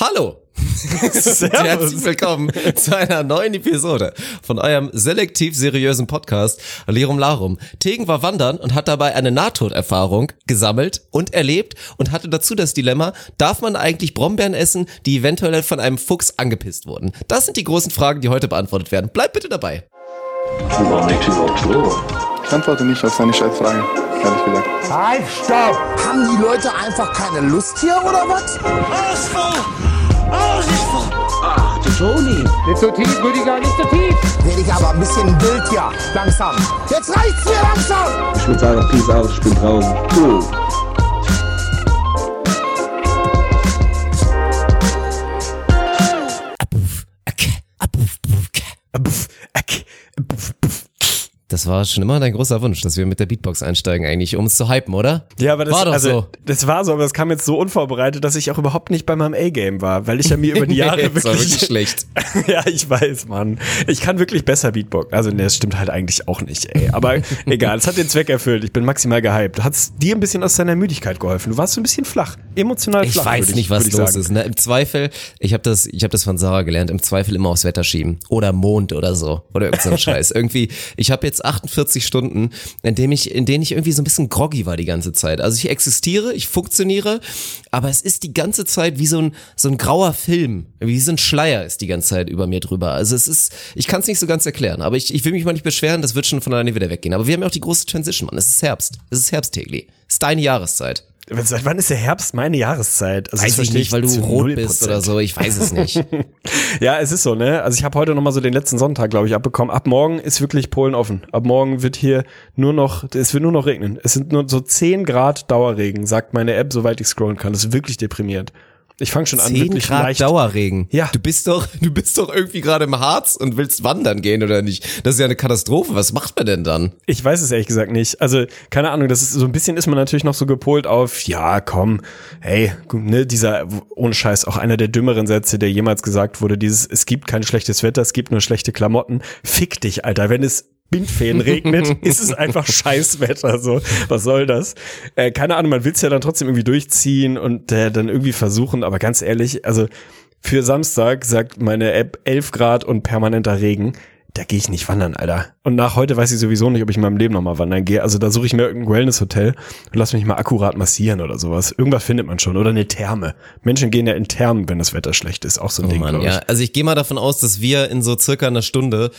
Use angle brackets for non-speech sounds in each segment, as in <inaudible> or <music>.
Hallo! <laughs> Herzlich willkommen zu einer neuen Episode von eurem selektiv seriösen Podcast Lirum Larum. Tegen war wandern und hat dabei eine Nahtoderfahrung gesammelt und erlebt und hatte dazu das Dilemma, darf man eigentlich Brombeeren essen, die eventuell von einem Fuchs angepisst wurden? Das sind die großen Fragen, die heute beantwortet werden. Bleibt bitte dabei. Ich antworte nicht auf seine Scheißfragen, ehrlich gesagt. Halt, stopp! Haben die Leute einfach keine Lust hier oder was? Ach, du Toni. Nicht so tief, Rüdiger, nicht so tief. Werde ich aber ein bisschen wild hier. Langsam. Jetzt reicht's mir langsam! Ich würde sagen, Peace out, ich bin draußen. Cool. Das war schon immer dein großer Wunsch, dass wir mit der Beatbox einsteigen eigentlich, um es zu hypen, oder? Ja, aber das War doch also, so. das war so, aber es kam jetzt so unvorbereitet, dass ich auch überhaupt nicht bei meinem A-Game war, weil ich ja mir über die <laughs> Jahre Nee, das war wirklich, wirklich schlecht. <laughs> ja, ich weiß, Mann. Ich kann wirklich besser Beatbox. Also, nee, das stimmt halt eigentlich auch nicht, ey. Aber <laughs> egal, es hat den Zweck erfüllt. Ich bin maximal gehypt. Hat es dir ein bisschen aus deiner Müdigkeit geholfen? Du warst so ein bisschen flach, emotional Ich flach. weiß würde nicht, würde was ich los sagen. ist. Ne? Im Zweifel, ich habe das, ich habe das von Sarah gelernt. Im Zweifel immer aufs Wetter schieben oder Mond oder so oder irgend so ein Scheiß. Irgendwie, ich habe jetzt 48 Stunden, in denen ich, in denen ich irgendwie so ein bisschen groggy war die ganze Zeit. Also ich existiere, ich funktioniere, aber es ist die ganze Zeit wie so ein so ein grauer Film, wie so ein Schleier ist die ganze Zeit über mir drüber. Also es ist, ich kann es nicht so ganz erklären, aber ich, ich will mich mal nicht beschweren. Das wird schon von alleine wieder weggehen. Aber wir haben ja auch die große Transition, Mann. Es ist Herbst, es ist Herbst, Tegli. Es ist deine Jahreszeit. Seit wann ist der Herbst meine Jahreszeit? Also Weiß ich nicht, weil du rot 0%. bist oder so. Ich weiß es nicht. <laughs> Ja, es ist so, ne? Also ich habe heute nochmal so den letzten Sonntag, glaube ich, abbekommen. Ab morgen ist wirklich Polen offen. Ab morgen wird hier nur noch, es wird nur noch regnen. Es sind nur so 10 Grad Dauerregen, sagt meine App, soweit ich scrollen kann. Das ist wirklich deprimierend. Ich fange schon an, 10 wirklich Grad leicht. Dauerregen. Ja. Du bist doch, <laughs> du bist doch irgendwie gerade im Harz und willst wandern gehen oder nicht? Das ist ja eine Katastrophe. Was macht man denn dann? Ich weiß es ehrlich gesagt nicht. Also, keine Ahnung, das ist so ein bisschen ist man natürlich noch so gepolt auf, ja, komm, hey, ne, dieser, ohne Scheiß, auch einer der dümmeren Sätze, der jemals gesagt wurde, dieses, es gibt kein schlechtes Wetter, es gibt nur schlechte Klamotten. Fick dich, Alter, wenn es Bindfäden regnet, <laughs> ist es einfach Scheißwetter, so. Was soll das? Äh, keine Ahnung, man will es ja dann trotzdem irgendwie durchziehen und äh, dann irgendwie versuchen, aber ganz ehrlich, also für Samstag sagt meine App 11 Grad und permanenter Regen. Da gehe ich nicht wandern, Alter. Und nach heute weiß ich sowieso nicht, ob ich in meinem Leben nochmal wandern gehe. Also da suche ich mir irgendein Wellness-Hotel und lass mich mal akkurat massieren oder sowas. Irgendwas findet man schon. Oder eine Therme. Menschen gehen ja in Thermen, wenn das Wetter schlecht ist. Auch so ein Oh Ding, Mann, ja. Also ich gehe mal davon aus, dass wir in so circa einer Stunde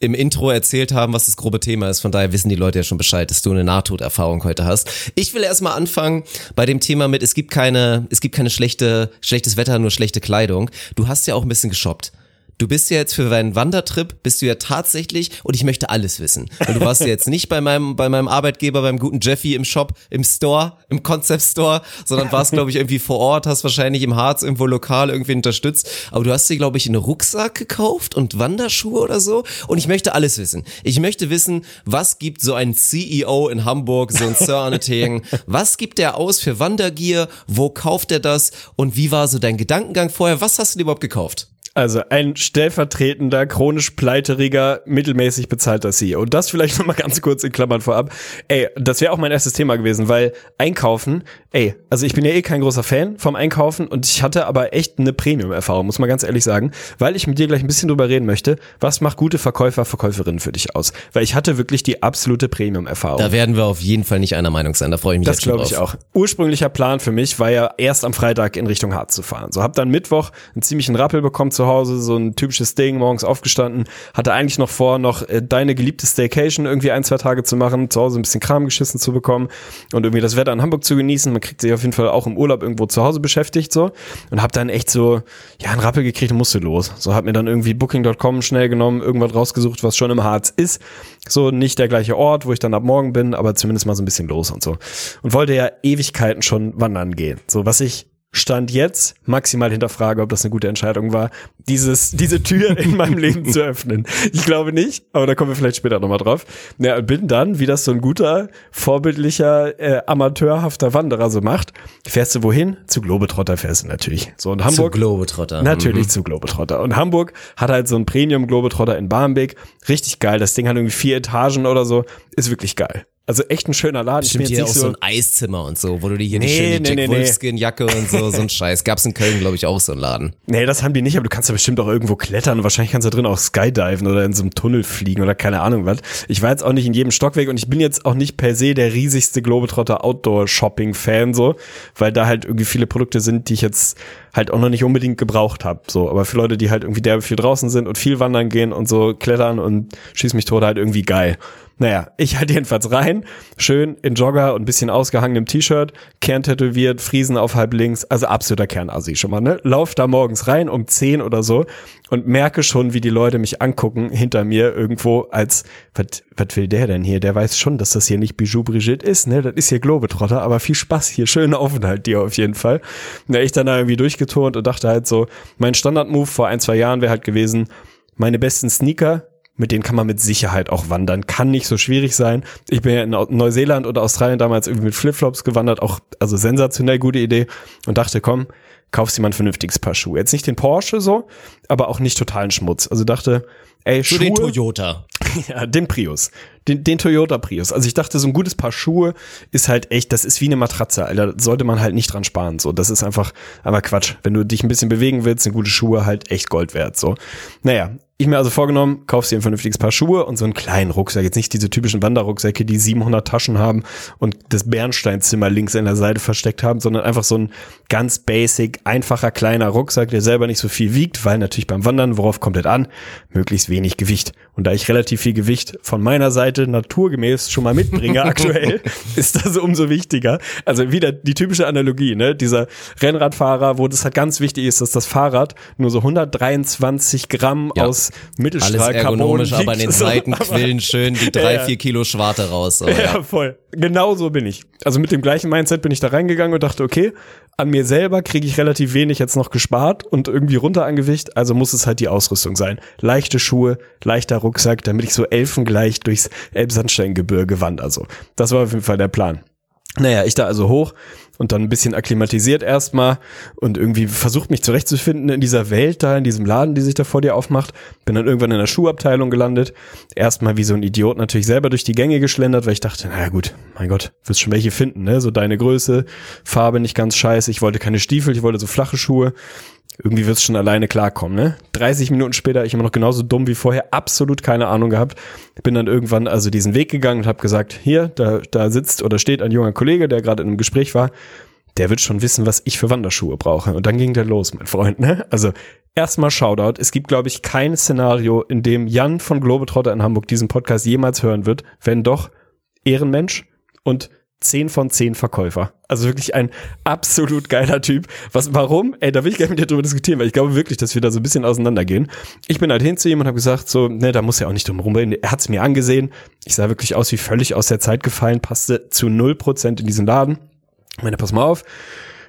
im Intro erzählt haben, was das grobe Thema ist. Von daher wissen die Leute ja schon Bescheid, dass du eine Nahtoderfahrung heute hast. Ich will erstmal anfangen bei dem Thema mit, es gibt keine, es gibt keine schlechte, schlechtes Wetter, nur schlechte Kleidung. Du hast ja auch ein bisschen geshoppt. Du bist ja jetzt für deinen Wandertrip, bist du ja tatsächlich, und ich möchte alles wissen. Weil du warst ja jetzt nicht bei meinem, bei meinem Arbeitgeber, beim guten Jeffy im Shop, im Store, im Concept Store, sondern warst, glaube ich, irgendwie vor Ort, hast wahrscheinlich im Harz irgendwo lokal irgendwie unterstützt. Aber du hast dir, glaube ich, einen Rucksack gekauft und Wanderschuhe oder so. Und ich möchte alles wissen. Ich möchte wissen, was gibt so ein CEO in Hamburg, so ein Sir Arne Tegen, was gibt der aus für Wandergier? Wo kauft er das? Und wie war so dein Gedankengang vorher? Was hast du dir überhaupt gekauft? Also ein stellvertretender, chronisch pleiteriger, mittelmäßig bezahlter CEO. Und das vielleicht nochmal ganz kurz in Klammern vorab. Ey, das wäre auch mein erstes Thema gewesen, weil Einkaufen, ey, also ich bin ja eh kein großer Fan vom Einkaufen und ich hatte aber echt eine Premium-Erfahrung, muss man ganz ehrlich sagen, weil ich mit dir gleich ein bisschen drüber reden möchte, was macht gute Verkäufer, Verkäuferinnen für dich aus? Weil ich hatte wirklich die absolute Premium-Erfahrung. Da werden wir auf jeden Fall nicht einer Meinung sein. Da freue ich mich Das jetzt schon glaube ich auch. Ursprünglicher Plan für mich war ja erst am Freitag in Richtung Harz zu fahren. So hab dann Mittwoch einen ziemlichen Rappel bekommen zu Hause, so ein typisches Ding, morgens aufgestanden, hatte eigentlich noch vor, noch äh, deine geliebte Staycation irgendwie ein, zwei Tage zu machen, zu Hause ein bisschen Kram geschissen zu bekommen und irgendwie das Wetter in Hamburg zu genießen. Man kriegt sich auf jeden Fall auch im Urlaub irgendwo zu Hause beschäftigt so und hab dann echt so ja einen Rappel gekriegt und musste los. So hab mir dann irgendwie booking.com schnell genommen, irgendwas rausgesucht, was schon im Harz ist. So nicht der gleiche Ort, wo ich dann ab morgen bin, aber zumindest mal so ein bisschen los und so. Und wollte ja Ewigkeiten schon wandern gehen. So was ich Stand jetzt maximal hinterfrage, ob das eine gute Entscheidung war, dieses, diese Tür in meinem <laughs> Leben zu öffnen. Ich glaube nicht, aber da kommen wir vielleicht später nochmal drauf. Ja, bin dann, wie das so ein guter, vorbildlicher, äh, amateurhafter Wanderer so macht, fährst du wohin? Zu Globetrotter fährst du natürlich. So, und Zu Hamburg. Globetrotter. Natürlich zu Globetrotter. Und Hamburg hat halt so ein Premium Globetrotter in Barmbek. Richtig geil. Das Ding hat irgendwie vier Etagen oder so. Ist wirklich geil. Also echt ein schöner Laden. Ich Bestimmt jetzt hier auch so ein Eiszimmer und so, wo du dir hier nicht Nee, die nee, Jack nee, nee. Wolfskin-Jacke und so, so ein <laughs> Scheiß. Gab's in Köln, glaube ich, auch so einen Laden. Nee, das haben die nicht, aber du kannst ja bestimmt auch irgendwo klettern wahrscheinlich kannst du da drin auch skydiven oder in so einem Tunnel fliegen oder keine Ahnung was. Ich war jetzt auch nicht in jedem Stockwerk und ich bin jetzt auch nicht per se der riesigste Globetrotter Outdoor-Shopping-Fan so, weil da halt irgendwie viele Produkte sind, die ich jetzt halt auch noch nicht unbedingt gebraucht habe. So, aber für Leute, die halt irgendwie derbe viel draußen sind und viel wandern gehen und so klettern und schieß mich tot halt irgendwie geil. Naja, ich halt jedenfalls rein, schön in Jogger und bisschen ausgehangenem T-Shirt, Kern tätowiert, Friesen auf halb links, also absoluter Kernasi schon mal, ne? Lauf da morgens rein um 10 oder so und merke schon, wie die Leute mich angucken hinter mir irgendwo als, was was will der denn hier? Der weiß schon, dass das hier nicht Bijou Brigitte ist, ne? Das ist hier Globetrotter, aber viel Spaß hier, schönen Aufenthalt dir auf jeden Fall. Na, ich dann da irgendwie durchgeturnt und dachte halt so, mein Standard-Move vor ein, zwei Jahren wäre halt gewesen, meine besten Sneaker, mit denen kann man mit Sicherheit auch wandern. Kann nicht so schwierig sein. Ich bin ja in Neuseeland oder Australien damals irgendwie mit Flipflops gewandert, auch also sensationell gute Idee und dachte, komm, kaufst dir mal ein vernünftiges Paar Schuhe. Jetzt nicht den Porsche so, aber auch nicht totalen Schmutz. Also dachte, ey, Für Schuhe, den Toyota. <laughs> ja, den Prius. Den, den Toyota Prius. Also ich dachte, so ein gutes Paar Schuhe ist halt echt, das ist wie eine Matratze, Alter. Da sollte man halt nicht dran sparen. So, das ist einfach, aber Quatsch. Wenn du dich ein bisschen bewegen willst, sind gute Schuhe halt echt Gold wert. So. Naja, ich mir also vorgenommen, kaufst dir ein vernünftiges Paar Schuhe und so einen kleinen Rucksack. Jetzt nicht diese typischen Wanderrucksäcke, die 700 Taschen haben und das Bernsteinzimmer links in der Seite versteckt haben, sondern einfach so ein ganz basic, einfacher kleiner Rucksack, der selber nicht so viel wiegt, weil natürlich beim Wandern, worauf kommt das an? Möglichst wenig Gewicht. Und da ich relativ viel Gewicht von meiner Seite naturgemäß schon mal mitbringe <laughs> aktuell, ist das umso wichtiger. Also wieder die typische Analogie, ne? Dieser Rennradfahrer, wo das halt ganz wichtig ist, dass das Fahrrad nur so 123 Gramm Ja. aus Alles Mittelstrahlcarbon ergonomisch, aber an den. So, Seiten <laughs> aber- quillen schön die drei, Ja, vier Kilo Schwarte raus. So, ja, ja. voll. Genau so bin ich. Also mit dem gleichen Mindset bin ich da reingegangen und dachte, okay, an mir selber kriege ich relativ wenig jetzt noch gespart und irgendwie runter an Gewicht, also muss es halt die Ausrüstung sein. Leichte Schuhe, leichter Rucksack, damit ich so elfengleich durchs Elbsandsteingebirge wandere. Also, das war auf jeden Fall der Plan. Naja, ich da also hoch und dann ein bisschen akklimatisiert erstmal und irgendwie versucht mich zurechtzufinden in dieser Welt da, in diesem Laden, die sich da vor dir aufmacht. Bin dann irgendwann in der Schuhabteilung gelandet. Erstmal wie so ein Idiot natürlich selber durch die Gänge geschlendert, weil ich dachte, naja gut, mein Gott, wirst schon welche finden, ne? So deine Größe, Farbe nicht ganz scheiße. Ich wollte keine Stiefel, ich wollte so flache Schuhe. Irgendwie wird's schon alleine klarkommen, ne? 30 Minuten später, ich immer noch genauso dumm wie vorher, absolut keine Ahnung gehabt. Bin dann irgendwann also diesen Weg gegangen und habe gesagt, hier, da, da sitzt oder steht ein junger Kollege, der gerade in einem Gespräch war. Der wird schon wissen, was ich für Wanderschuhe brauche. Und dann ging der los, mein Freund, ne? Also erstmal Shoutout. Es gibt, glaube ich, kein Szenario, in dem Jan von Globetrotter in Hamburg diesen Podcast jemals hören wird, wenn doch Ehrenmensch und 10 von 10 Verkäufer. Also wirklich ein absolut geiler Typ. Was, warum? Ey, da will ich gerne mit dir drüber diskutieren, weil ich glaube wirklich, dass wir da so ein bisschen auseinandergehen. Ich bin halt hin zu ihm und habe gesagt, so, ne, da muss er auch nicht drum rumreden. Er hat's mir angesehen. Ich sah wirklich aus wie völlig aus der Zeit gefallen, passte zu 0% in diesen Laden. Ich meine, pass mal auf,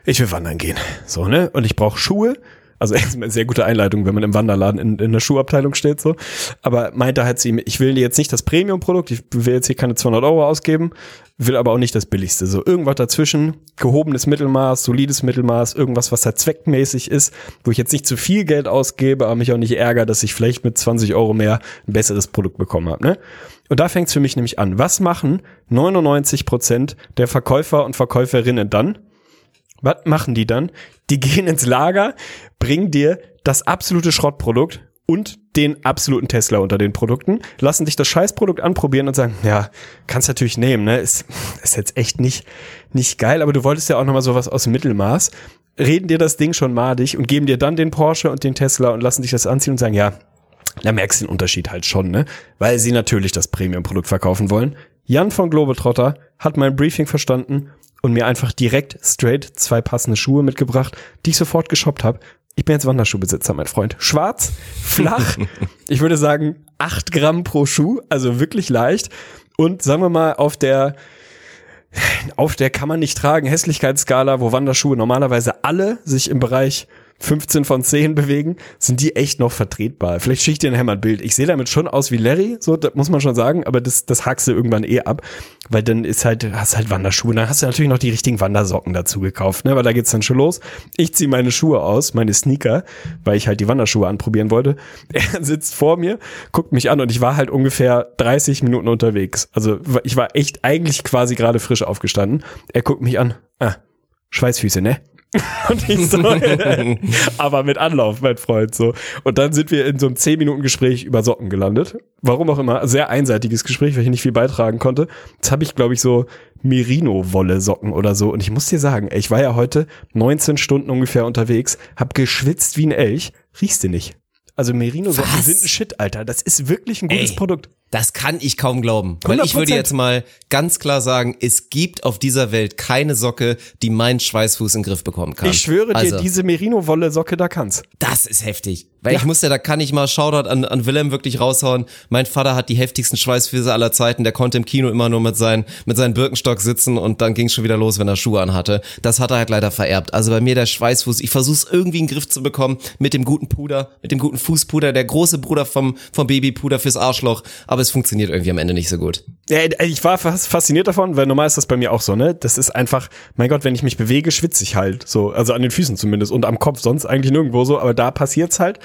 ich will wandern gehen. So, ne? Und ich brauche Schuhe. Also <laughs> eine sehr gute Einleitung, wenn man im Wanderladen in, in der Schuhabteilung steht, so. Aber meinte halt ihm, ich will jetzt nicht das Premium-Produkt, ich will jetzt hier keine 200 Euro ausgeben, will aber auch nicht das billigste. So irgendwas dazwischen, gehobenes Mittelmaß, solides Mittelmaß, irgendwas, was halt zweckmäßig ist, wo ich jetzt nicht zu viel Geld ausgebe, aber mich auch nicht ärgere, dass ich vielleicht mit 20 Euro mehr ein besseres Produkt bekommen habe, ne? Und da fängt's für mich nämlich an. Was machen 99 Prozent der Verkäufer und Verkäuferinnen dann? Was machen die dann? Die gehen ins Lager, bringen dir das absolute Schrottprodukt und den absoluten Tesla unter den Produkten, lassen dich das Scheißprodukt anprobieren und sagen, ja, kannst natürlich nehmen, ne? Ist, ist jetzt echt nicht, nicht geil, aber du wolltest ja auch nochmal sowas aus dem Mittelmaß. Reden dir das Ding schon madig und geben dir dann den Porsche und den Tesla und lassen dich das anziehen und sagen, ja, da merkst du den Unterschied halt schon, ne? Weil sie natürlich das Premium-Produkt verkaufen wollen. Jan von Globetrotter hat mein Briefing verstanden und mir einfach direkt straight zwei passende Schuhe mitgebracht, die ich sofort geshoppt habe. Ich bin jetzt Wanderschuhbesitzer, mein Freund. Schwarz, flach, <laughs> ich würde sagen acht Gramm pro Schuh, also wirklich leicht. Und sagen wir mal, auf der auf der kann man nicht tragen Hässlichkeitsskala, wo Wanderschuhe normalerweise alle sich im Bereich 15 von 10 bewegen, sind die echt noch vertretbar. Vielleicht schicke ich dir nachher ein Bild. Ich sehe damit schon aus wie Larry, so, das muss man schon sagen, aber das, das hackst du irgendwann eh ab, weil dann ist halt, hast halt Wanderschuhe, dann hast du natürlich noch die richtigen Wandersocken dazu gekauft, ne, weil da geht's dann schon los. Ich ziehe meine Schuhe aus, meine Sneaker, weil ich halt die Wanderschuhe anprobieren wollte. <laughs> Er sitzt vor mir, guckt mich an und ich war halt ungefähr 30 Minuten unterwegs. Also ich war echt eigentlich quasi gerade frisch aufgestanden. Er guckt mich an, ah, Schweißfüße, ne? <laughs> Und ich so, <laughs> aber mit Anlauf, mein Freund, so. Und dann sind wir in so einem 10-Minuten-Gespräch über Socken gelandet. Warum auch immer, sehr einseitiges Gespräch, weil ich nicht viel beitragen konnte. Jetzt habe ich, glaube ich, so Merino-Wolle-Socken oder so. Und ich muss dir sagen, ich war ja heute 19 Stunden ungefähr unterwegs, hab geschwitzt wie ein Elch, riechst du nicht. Also Merino-Socken sind ein Shit, Alter. Das ist wirklich ein gutes Ey. Produkt. Das kann ich kaum glauben. Weil ich würde 100%. jetzt mal ganz klar sagen, es gibt auf dieser Welt keine Socke, die meinen Schweißfuß in den Griff bekommen kann. Ich schwöre also, dir, diese Merino-Wolle-Socke, da kann's. Das ist heftig. Weil ich musste, da kann ich mal Shoutout an, an Willem wirklich raushauen. Mein Vater hat die heftigsten Schweißfüße aller Zeiten. Der konnte im Kino immer nur mit, seinen mit seinem Birkenstock sitzen und dann ging es schon wieder los, wenn er Schuhe anhatte. Das hat er halt leider vererbt. Also bei mir der Schweißfuß, ich versuche es irgendwie in den Griff zu bekommen mit dem guten Puder, mit dem guten Fußpuder, der große Bruder vom, vom Babypuder fürs Arschloch. Aber es funktioniert irgendwie am Ende nicht so gut. Ja, ich war fasziniert davon, weil normal ist das bei mir auch so, ne? Das ist einfach, mein Gott, wenn ich mich bewege, schwitze ich halt. So, also an den Füßen zumindest und am Kopf, sonst eigentlich nirgendwo so, aber da passiert's halt.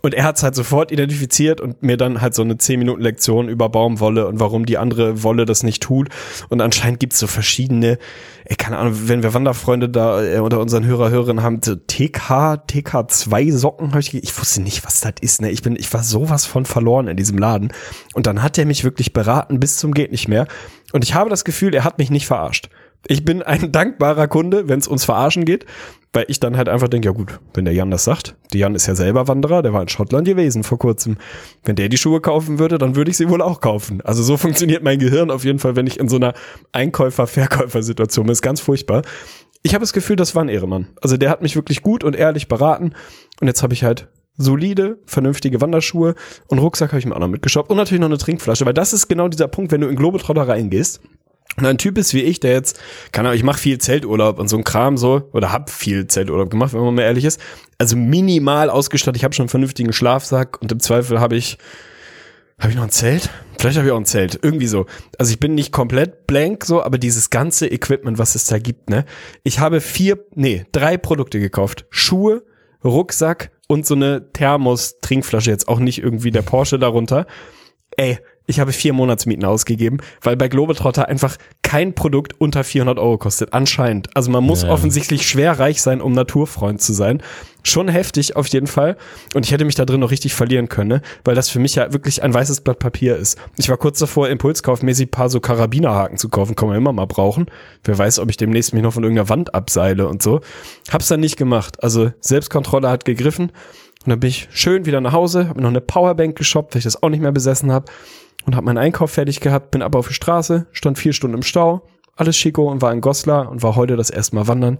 Und er hat's halt sofort identifiziert und mir dann halt so eine 10 Minuten Lektion über Baumwolle und warum die andere Wolle das nicht tut. Und anscheinend gibt's so verschiedene, ey, keine Ahnung, wenn wir Wanderfreunde da äh, unter unseren Hörer, Hörerinnen haben, so TK, TK2 Socken, hab ich, ich wusste nicht, was das ist, ne? Ich bin, ich war sowas von verloren in diesem Laden. Und dann hat er mich wirklich beraten bis zum geht nicht mehr. Und ich habe das Gefühl, er hat mich nicht verarscht. Ich bin ein dankbarer Kunde, wenn es ums Verarschen geht, weil ich dann halt einfach denke, ja gut, wenn der Jan das sagt, der Jan ist ja selber Wanderer, der war in Schottland gewesen vor kurzem. Wenn der die Schuhe kaufen würde, dann würde ich sie wohl auch kaufen. Also so funktioniert mein Gehirn auf jeden Fall, wenn ich in so einer Einkäufer-Verkäufer-Situation bin. ist ganz furchtbar. Ich habe das Gefühl, das war ein Ehremann. Also der hat mich wirklich gut und ehrlich beraten. Und jetzt habe ich halt solide, vernünftige Wanderschuhe und Rucksack habe ich mir auch noch mitgeschoppt und natürlich noch eine Trinkflasche, weil das ist genau dieser Punkt, wenn du in Globetrotter reingehst ein Typ ist wie ich, der jetzt, keine Ahnung, ich mache viel Zelturlaub und so ein Kram so, oder hab viel Zelturlaub gemacht, wenn man mal ehrlich ist. Also minimal ausgestattet, ich habe schon einen vernünftigen Schlafsack und im Zweifel habe ich, habe ich noch ein Zelt? Vielleicht habe ich auch ein Zelt, irgendwie so. Also ich bin nicht komplett blank so, aber dieses ganze Equipment, was es da gibt, ne? Ich habe vier, nee, drei Produkte gekauft. Schuhe, Rucksack und so eine Thermos-Trinkflasche, jetzt auch nicht irgendwie der Porsche darunter. Ey, ich habe vier Monatsmieten ausgegeben, weil bei Globetrotter einfach kein Produkt unter 400 Euro kostet, anscheinend. Also man muss offensichtlich schwer reich sein, um Naturfreund zu sein. Schon heftig auf jeden Fall. Und ich hätte mich da drin noch richtig verlieren können, ne? weil das für mich ja wirklich ein weißes Blatt Papier ist. Ich war kurz davor, impulskaufmäßig ein paar so Karabinerhaken zu kaufen, kann man immer mal brauchen. Wer weiß, ob ich demnächst mich noch von irgendeiner Wand abseile und so. Hab's dann nicht gemacht. Also Selbstkontrolle hat gegriffen. Und dann bin ich schön wieder nach Hause, habe mir noch eine Powerbank geshoppt, weil ich das auch nicht mehr besessen habe. Und habe meinen Einkauf fertig gehabt, bin aber auf die Straße, stand vier Stunden im Stau, alles schicko und war in Goslar und war heute das erste Mal wandern.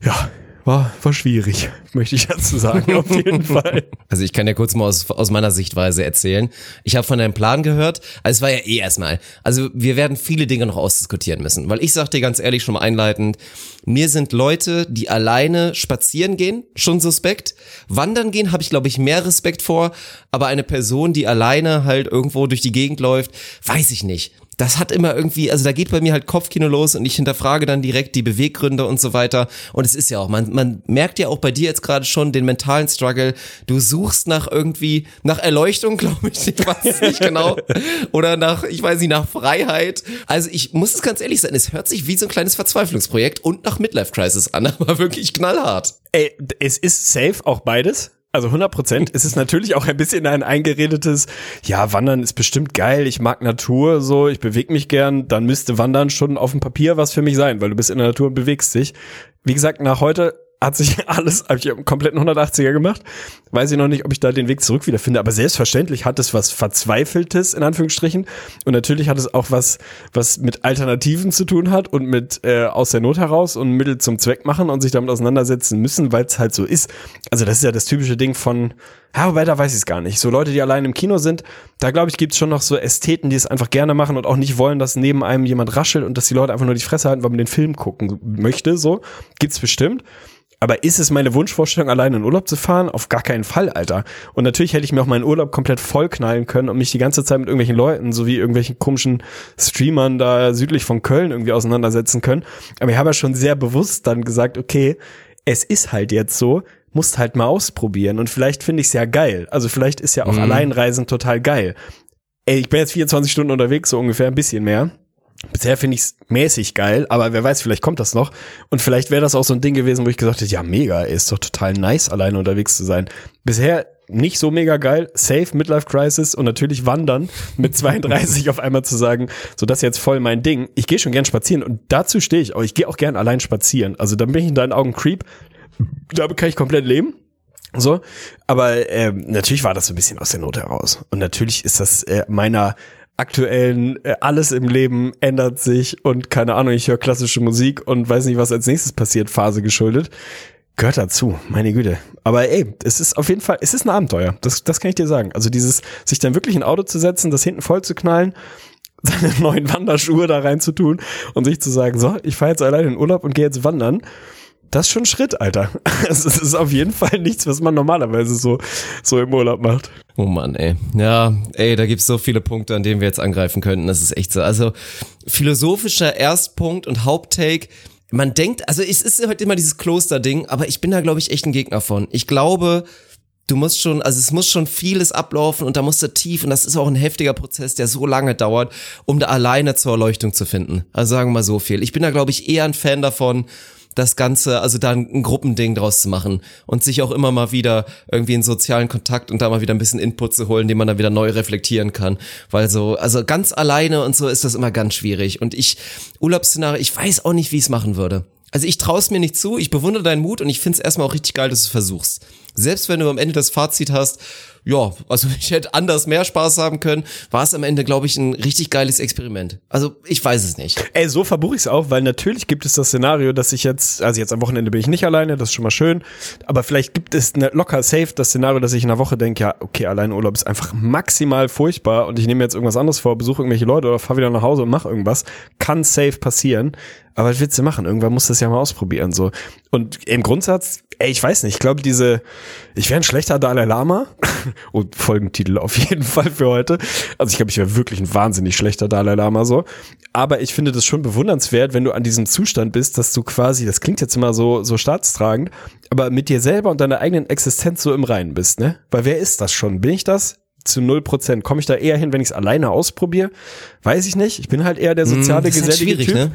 Ja, war, war schwierig, <laughs> möchte ich dazu sagen, auf jeden <laughs> Fall. Also ich kann ja kurz mal aus, aus meiner Sichtweise erzählen. Ich habe von deinem Plan gehört. Also es war ja eh erstmal. Also wir werden viele Dinge noch ausdiskutieren müssen. Weil ich sag dir ganz ehrlich schon mal einleitend, mir sind Leute, die alleine spazieren gehen, schon suspekt. Wandern gehen habe ich, glaube ich, mehr Respekt vor. Aber eine Person, die alleine halt irgendwo durch die Gegend läuft, weiß ich nicht das hat immer irgendwie, also da geht bei mir halt Kopfkino los und ich hinterfrage dann direkt die Beweggründe und so weiter. Und es ist ja auch, man, man merkt ja auch bei dir jetzt gerade schon den mentalen Struggle. Du suchst nach irgendwie, nach Erleuchtung, <laughs> glaube ich, ich weiß es nicht genau. Oder nach, ich weiß nicht, nach Freiheit. Also ich muss es ganz ehrlich sein, es hört sich wie so ein kleines Verzweiflungsprojekt und nach Midlife Crisis an, <laughs> aber wirklich knallhart. Ey, es ist safe auch beides. Also 100 Prozent. Es ist natürlich auch ein bisschen ein eingeredetes, ja, Wandern ist bestimmt geil, ich mag Natur, so, ich bewege mich gern, dann müsste Wandern schon auf dem Papier was für mich sein, weil du bist in der Natur und bewegst dich. Wie gesagt, nach heute hat sich <laughs> alles, habe ich einen kompletten 180er gemacht. Weiß ich noch nicht, ob ich da den Weg zurück wiederfinde, aber selbstverständlich hat es was Verzweifeltes, in Anführungsstrichen. Und natürlich hat es auch was, was mit Alternativen zu tun hat und mit äh, aus der Not heraus und Mittel zum Zweck machen und sich damit auseinandersetzen müssen, weil es halt so ist. Also das ist ja das typische Ding von, ja, wobei da weiß ich es gar nicht. So Leute, die allein im Kino sind, da glaube ich, gibt's schon noch so Ästheten, die es einfach gerne machen und auch nicht wollen, dass neben einem jemand raschelt und dass die Leute einfach nur die Fresse halten, weil man den Film gucken möchte. So gibt's bestimmt. Aber ist es meine Wunschvorstellung, alleine in Urlaub zu fahren? Auf gar keinen Fall, Alter. Und natürlich hätte ich mir auch meinen Urlaub komplett vollknallen können und mich die ganze Zeit mit irgendwelchen Leuten, sowie irgendwelchen komischen Streamern da südlich von Köln irgendwie auseinandersetzen können. Aber ich habe ja schon sehr bewusst dann gesagt, okay, es ist halt jetzt so, musst halt mal ausprobieren. Und vielleicht finde ich es ja geil. Also vielleicht ist ja auch Mhm. Alleinreisen total geil. Ey, ich bin jetzt 24 Stunden unterwegs, so ungefähr, ein bisschen mehr. Bisher finde ich es mäßig geil, aber wer weiß, vielleicht kommt das noch. Und vielleicht wäre das auch so ein Ding gewesen, wo ich gesagt hätte, ja, mega, ey, ist doch total nice, alleine unterwegs zu sein. Bisher nicht so mega geil, safe, Midlife Crisis und natürlich wandern <laughs> mit 32 auf einmal zu sagen, so das ist jetzt voll mein Ding. Ich gehe schon gern spazieren und dazu stehe ich auch. Ich gehe auch gern allein spazieren. Also dann bin ich in deinen Augen Creep. Damit kann ich komplett leben. So, aber ähm, natürlich war das so ein bisschen aus der Not heraus. Und natürlich ist das äh, meiner aktuellen äh, alles im Leben ändert sich und keine Ahnung, ich höre klassische Musik und weiß nicht, was als nächstes passiert, Phase geschuldet. Gehört dazu, meine Güte. Aber ey, es ist auf jeden Fall, es ist ein Abenteuer. Das, das kann ich dir sagen. Also dieses, sich dann wirklich in ein Auto zu setzen, das hinten voll zu knallen, <laughs> seine neuen Wanderschuhe da reinzutun und sich zu sagen, so, ich fahre jetzt alleine in Urlaub und gehe jetzt wandern. Das ist schon ein Schritt, Alter. <laughs> Es ist auf jeden Fall nichts, was man normalerweise so, so im Urlaub macht. Oh Mann, ey. Ja, ey, da gibt's so viele Punkte, an denen wir jetzt angreifen könnten. Das ist echt so. Also philosophischer Erstpunkt und Haupttake. Man denkt, also es ist halt immer dieses Kloster-Ding, aber ich bin da, glaube ich, echt ein Gegner von. Ich glaube, du musst schon, also es muss schon vieles ablaufen und da musst du tief und das ist auch ein heftiger Prozess, der so lange dauert, um da alleine zur Erleuchtung zu finden. Also sagen wir mal so viel. Ich bin da, glaube ich, eher ein Fan davon, das Ganze, also da ein Gruppending draus zu machen und sich auch immer mal wieder irgendwie in sozialen Kontakt und da mal wieder ein bisschen Input zu holen, den man dann wieder neu reflektieren kann. Weil so, also ganz alleine und so ist das immer ganz schwierig. Und ich, Urlaubsszenario, ich weiß auch nicht, wie ich es machen würde. Also ich traue es mir nicht zu, ich bewundere deinen Mut und ich finde es erstmal auch richtig geil, dass du es versuchst. Selbst wenn du am Ende das Fazit hast, ja, also <laughs> ich hätte anders mehr Spaß haben können, war es am Ende, glaube ich, ein richtig geiles Experiment. Also ich weiß es nicht. Ey, so verbuche ich es auch, weil natürlich gibt es das Szenario, dass ich jetzt, also jetzt am Wochenende bin ich nicht alleine, das ist schon mal schön, aber vielleicht gibt es eine, locker safe das Szenario, dass ich in einer Woche denke, ja, okay, alleine Urlaub ist einfach maximal furchtbar und ich nehme jetzt irgendwas anderes vor, besuche irgendwelche Leute oder fahre wieder nach Hause und mache irgendwas. Kann safe passieren. Aber was willst du machen? Irgendwann musst du es ja mal ausprobieren, so. Und im Grundsatz, ey, ich weiß nicht, ich glaube, diese, ich wäre ein schlechter Dalai Lama. <laughs> Und Folgentitel auf jeden Fall für heute. Also ich glaube, ich wäre wirklich ein wahnsinnig schlechter Dalai Lama so. Aber ich finde das schon bewundernswert, wenn du an diesem Zustand bist, dass du quasi, das klingt jetzt immer so, so staatstragend, aber mit dir selber und deiner eigenen Existenz so im Reinen bist, ne? Weil wer ist das schon? Bin ich das? Zu null Prozent. Komme ich da eher hin, wenn ich es alleine ausprobiere? Weiß ich nicht. Ich bin halt eher der soziale, das ist halt gesellige schwierig, Typ. ne?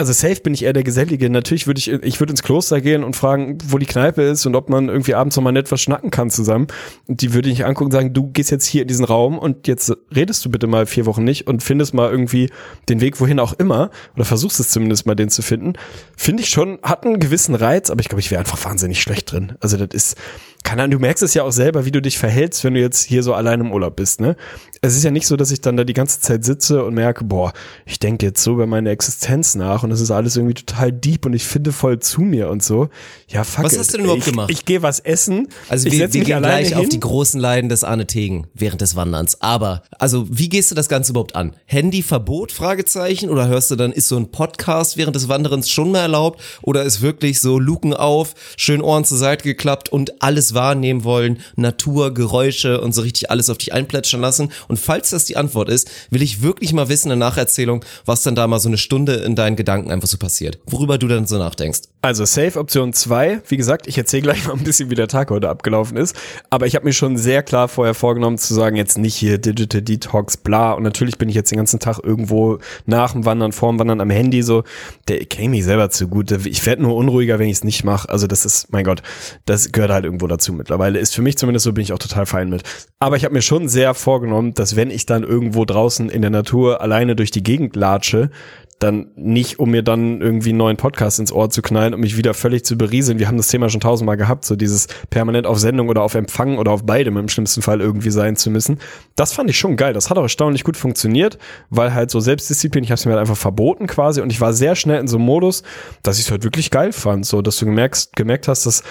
Also safe bin ich eher der Gesellige. Natürlich würde ich, ich würde ins Kloster gehen und fragen, wo die Kneipe ist und ob man irgendwie abends noch mal nett was schnacken kann zusammen. Und die würde ich angucken und sagen, du gehst jetzt hier in diesen Raum und jetzt redest du bitte mal vier Wochen nicht und findest mal irgendwie den Weg, wohin auch immer. Oder versuchst es zumindest mal, den zu finden. Finde ich schon, hat einen gewissen Reiz, aber ich glaube, ich wäre einfach wahnsinnig schlecht drin. Also das ist, keine Ahnung, du merkst es ja auch selber, wie du dich verhältst, wenn du jetzt hier so allein im Urlaub bist, ne? Es ist ja nicht so, dass ich dann da die ganze Zeit sitze und merke, boah, ich denke jetzt so über meine Existenz nach und das ist alles irgendwie total deep und ich finde voll zu mir und so. Ja, fuck Was it. hast du denn überhaupt ich, gemacht? Ich gehe was essen. Also ich wir, wir mich gehen gleich hin. auf die großen Leiden des Arne Tegen während des Wanderns. Aber, also wie gehst du das Ganze überhaupt an? Handyverbot, Fragezeichen? Oder hörst du dann, ist so ein Podcast während des Wanderns schon mal erlaubt? Oder ist wirklich so Luken auf, schön Ohren zur Seite geklappt und alles wahrnehmen wollen, Natur, Geräusche und so richtig alles auf dich einplätschern lassen? Und falls das die Antwort ist, will ich wirklich mal wissen, eine Nacherzählung, was dann da mal so eine Stunde in deinen Gedanken einfach so passiert. Worüber du dann so nachdenkst. Also Safe Option 2, wie gesagt, ich erzähle gleich mal ein bisschen, wie der Tag heute abgelaufen ist, aber ich habe mir schon sehr klar vorher vorgenommen zu sagen, jetzt nicht hier Digital Detox, bla und natürlich bin ich jetzt den ganzen Tag irgendwo nach dem Wandern, vorm Wandern am Handy so, der kenne mich selber zu gut, ich werde nur unruhiger, wenn ich es nicht mache, also das ist, mein Gott, das gehört halt irgendwo dazu mittlerweile, ist für mich zumindest so, bin ich auch total fein mit. Aber ich habe mir schon sehr vorgenommen, dass wenn ich dann irgendwo draußen in der Natur alleine durch die Gegend latsche, dann nicht, um mir dann irgendwie einen neuen Podcast ins Ohr zu knallen, um mich wieder völlig zu berieseln. Wir haben das Thema schon tausendmal gehabt, so dieses permanent auf Sendung oder auf Empfang oder auf beidem im schlimmsten Fall irgendwie sein zu müssen. Das fand ich schon geil. Das hat auch erstaunlich gut funktioniert, weil halt so Selbstdisziplin, ich habe es mir halt einfach verboten quasi und ich war sehr schnell in so einem Modus, dass ich es halt wirklich geil fand, so dass du gemerkt, gemerkt hast, dass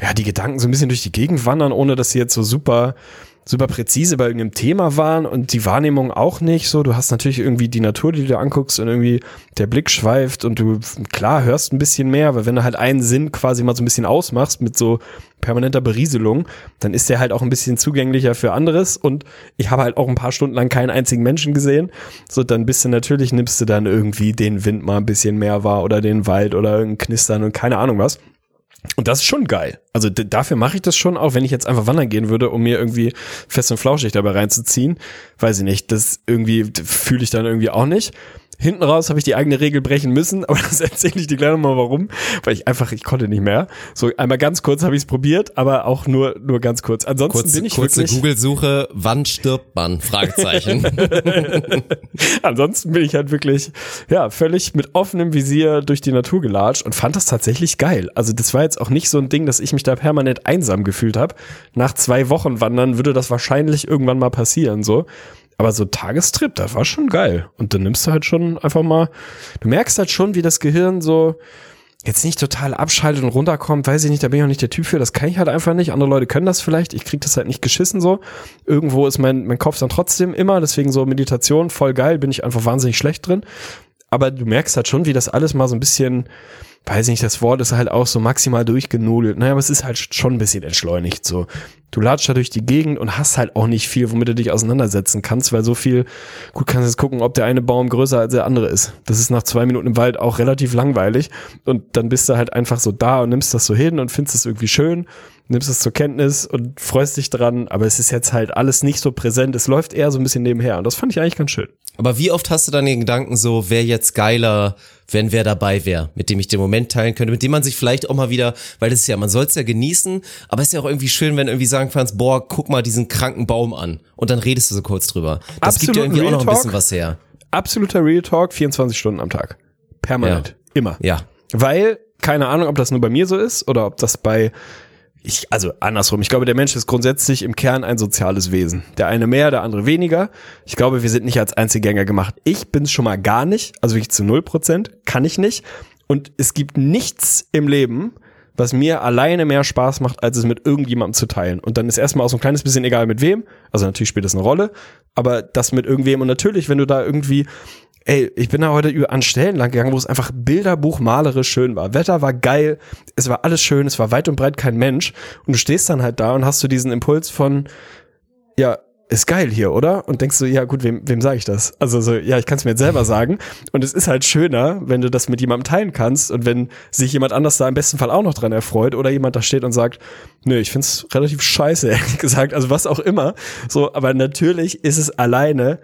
ja, die Gedanken so ein bisschen durch die Gegend wandern, ohne dass sie jetzt so super super präzise bei irgendeinem Thema waren und die Wahrnehmung auch nicht so. Du hast natürlich irgendwie die Natur, die du dir anguckst und irgendwie der Blick schweift und du, klar, hörst ein bisschen mehr, weil wenn du halt einen Sinn quasi mal so ein bisschen ausmachst mit so permanenter Berieselung, dann ist der halt auch ein bisschen zugänglicher für anderes und ich habe halt auch ein paar Stunden lang keinen einzigen Menschen gesehen. So, dann bist du natürlich, nimmst du dann irgendwie den Wind mal ein bisschen mehr wahr oder den Wald oder irgendein Knistern und keine Ahnung was. Und das ist schon geil. Also dafür mache ich das schon, auch wenn ich jetzt einfach wandern gehen würde, um mir irgendwie fest und flauschig dabei reinzuziehen. Weiß ich nicht, das irgendwie fühle ich dann irgendwie auch nicht. Hinten raus habe ich die eigene Regel brechen müssen, <laughs> aber das erzähle ich dir gleich nochmal warum, weil ich einfach, ich konnte nicht mehr. So einmal ganz kurz habe ich es probiert, aber auch nur nur ganz kurz. Ansonsten Kurze, bin ich kurze Google-Suche, wann stirbt man? Fragezeichen. <laughs> ansonsten bin ich halt wirklich, ja, völlig mit offenem Visier durch die Natur gelatscht und fand das tatsächlich geil. Also das war jetzt auch nicht so ein Ding, dass ich mich da permanent einsam gefühlt habe. Nach zwei Wochen Wandern würde das wahrscheinlich irgendwann mal passieren, so. Aber so Tagestrip, das war schon geil. Und dann nimmst du halt schon einfach mal, du merkst halt schon, wie das Gehirn so jetzt nicht total abschaltet und runterkommt, weiß ich nicht, da bin ich auch nicht der Typ für, das kann ich halt einfach nicht. Andere Leute können das vielleicht, ich krieg das halt nicht geschissen so. Irgendwo ist mein, mein Kopf dann trotzdem immer, deswegen so Meditation, voll geil, bin ich einfach wahnsinnig schlecht drin. Aber du merkst halt schon, wie das alles mal so ein bisschen, weiß nicht, das Wort ist halt auch so maximal durchgenudelt. Naja, aber es ist halt schon ein bisschen entschleunigt so. Du latschst da durch die Gegend und hast halt auch nicht viel, womit du dich auseinandersetzen kannst, weil so viel, gut, kannst jetzt gucken, ob der eine Baum größer als der andere ist. Das ist nach zwei Minuten im Wald auch relativ langweilig und dann bist du halt einfach so da und nimmst das so hin und findest es irgendwie schön, nimmst es zur Kenntnis und freust dich dran, aber es ist jetzt halt alles nicht so präsent, es läuft eher so ein bisschen nebenher und das fand ich eigentlich ganz schön. Aber wie oft hast du dann den Gedanken so, wer jetzt geiler, wenn wer dabei wäre, mit dem ich den Moment teilen könnte, mit dem man sich vielleicht auch mal wieder, weil das ist ja, man soll es ja genießen, aber es ist ja auch irgendwie schön, wenn du irgendwie sagen kannst, boah, guck mal diesen kranken Baum an und dann redest du so kurz drüber. Das gibt ja Absolut irgendwie auch Real noch ein Talk. bisschen was her. Absoluter Real Talk, 24 Stunden am Tag. Permanent. Ja. Immer. Ja. Weil, keine Ahnung, ob das nur bei mir so ist oder ob das bei ich, also andersrum. Ich glaube, der Mensch ist grundsätzlich im Kern ein soziales Wesen. Der eine mehr, der andere weniger. Ich glaube, wir sind nicht als Einzelgänger gemacht. Ich bin's schon mal gar nicht, also wirklich zu null Prozent, kann ich nicht. Und es gibt nichts im Leben, was mir alleine mehr Spaß macht, als es mit irgendjemandem zu teilen. Und dann ist erstmal auch so ein kleines bisschen egal mit wem. Also natürlich spielt das eine Rolle, aber das mit irgendwem. Und natürlich, wenn du da irgendwie Ey, ich bin da heute über an Stellen lang gegangen, wo es einfach bilderbuchmalerisch schön war. Wetter war geil, es war alles schön, es war weit und breit kein Mensch. Und du stehst dann halt da und hast so diesen Impuls von, ja, ist geil hier, oder? Und denkst du, ja gut, wem, wem sage ich das? Also so, ja, ich kann es mir jetzt selber sagen. Und es ist halt schöner, wenn du das mit jemandem teilen kannst und wenn sich jemand anders da im besten Fall auch noch dran erfreut oder jemand da steht und sagt, nö, ich find's relativ scheiße, <laughs> ehrlich gesagt, also was auch immer. So, aber natürlich ist es alleine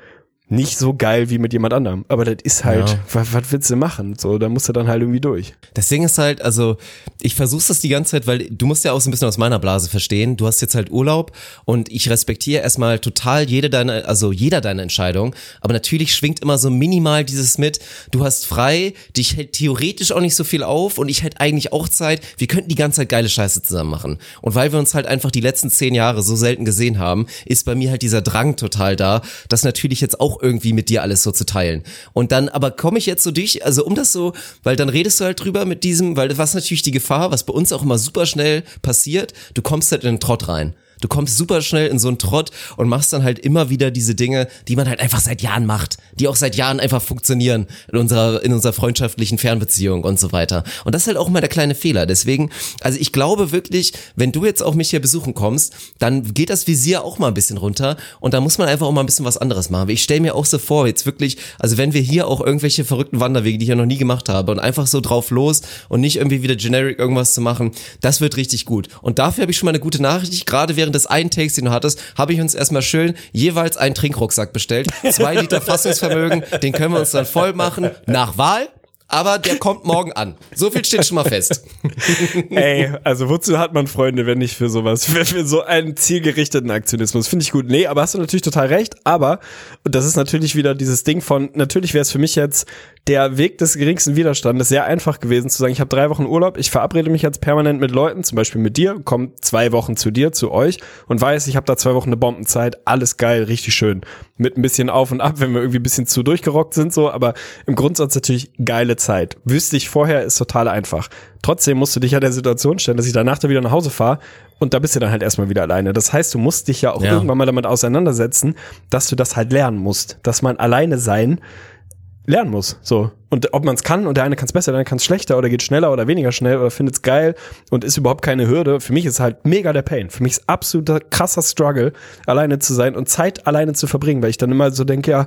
nicht so geil wie mit jemand anderem. Aber das ist halt, Ja. was, was willst du machen? So, da musst du dann halt irgendwie durch. Das Ding ist halt, also ich versuch's das die ganze Zeit, weil du musst ja auch so ein bisschen aus meiner Blase verstehen. Du hast jetzt halt Urlaub und ich respektiere erstmal total jede deine, also jeder deine Entscheidung. Aber natürlich schwingt immer so minimal dieses mit, du hast frei, dich hält theoretisch auch nicht so viel auf und ich hätte eigentlich auch Zeit. Wir könnten die ganze Zeit geile Scheiße zusammen machen. Und weil wir uns halt einfach die letzten zehn Jahre so selten gesehen haben, ist bei mir halt dieser Drang total da, das natürlich jetzt auch irgendwie mit dir alles so zu teilen. Und dann, aber komme ich jetzt so durch, also um das so, weil dann redest du halt drüber mit diesem, weil was natürlich die Gefahr, was bei uns auch immer super schnell passiert, du kommst halt in den Trott rein. Du kommst super schnell in so einen Trott und machst dann halt immer wieder diese Dinge, die man halt einfach seit Jahren macht, die auch seit Jahren einfach funktionieren in unserer, in unserer freundschaftlichen Fernbeziehung und so weiter. Und das ist halt auch mal der kleine Fehler. Deswegen, also ich glaube wirklich, wenn du jetzt auch mich hier besuchen kommst, dann geht das Visier auch mal ein bisschen runter und da muss man einfach auch mal ein bisschen was anderes machen. Ich stelle mir auch so vor, jetzt wirklich, also wenn wir hier auch irgendwelche verrückten Wanderwege, die ich ja noch nie gemacht habe und einfach so drauf los und nicht irgendwie wieder generic irgendwas zu machen, das wird richtig gut. Und dafür habe ich schon mal eine gute Nachricht. Gerade während des einen Takes, den du hattest, habe ich uns erstmal schön jeweils einen Trinkrucksack bestellt. Zwei Liter Fassungsvermögen, den können wir uns dann voll machen. Nach Wahl. Aber der kommt morgen an. So viel steht schon mal fest. <laughs> Ey, also wozu hat man Freunde, wenn nicht für sowas, für, <laughs> für so einen zielgerichteten Aktionismus? Finde ich gut. Nee, aber hast du natürlich total recht. Aber, und das ist natürlich wieder dieses Ding von, natürlich wäre es für mich jetzt der Weg des geringsten Widerstandes sehr einfach gewesen zu sagen, ich habe drei Wochen Urlaub, ich verabrede mich jetzt permanent mit Leuten, zum Beispiel mit dir, komme zwei Wochen zu dir, zu euch und weiß, ich habe da zwei Wochen eine Bombenzeit, alles geil, richtig schön. Mit ein bisschen auf und ab, wenn wir irgendwie ein bisschen zu durchgerockt sind, so, aber im Grundsatz natürlich geile Zeit. Wüsste ich vorher, ist total einfach. Trotzdem musst du dich ja der Situation stellen, dass ich danach da wieder nach Hause fahre und da bist du dann halt erstmal wieder alleine. Das heißt, du musst dich ja auch Ja. irgendwann mal damit auseinandersetzen, dass du das halt lernen musst. Dass man alleine sein lernen muss. So. Und ob man es kann und der eine kann es besser, der andere kann es schlechter oder geht schneller oder weniger schnell oder findet es geil und ist überhaupt keine Hürde. Für mich ist halt mega der Pain. Für mich ist absoluter krasser Struggle, alleine zu sein und Zeit alleine zu verbringen, weil ich dann immer so denke, ja,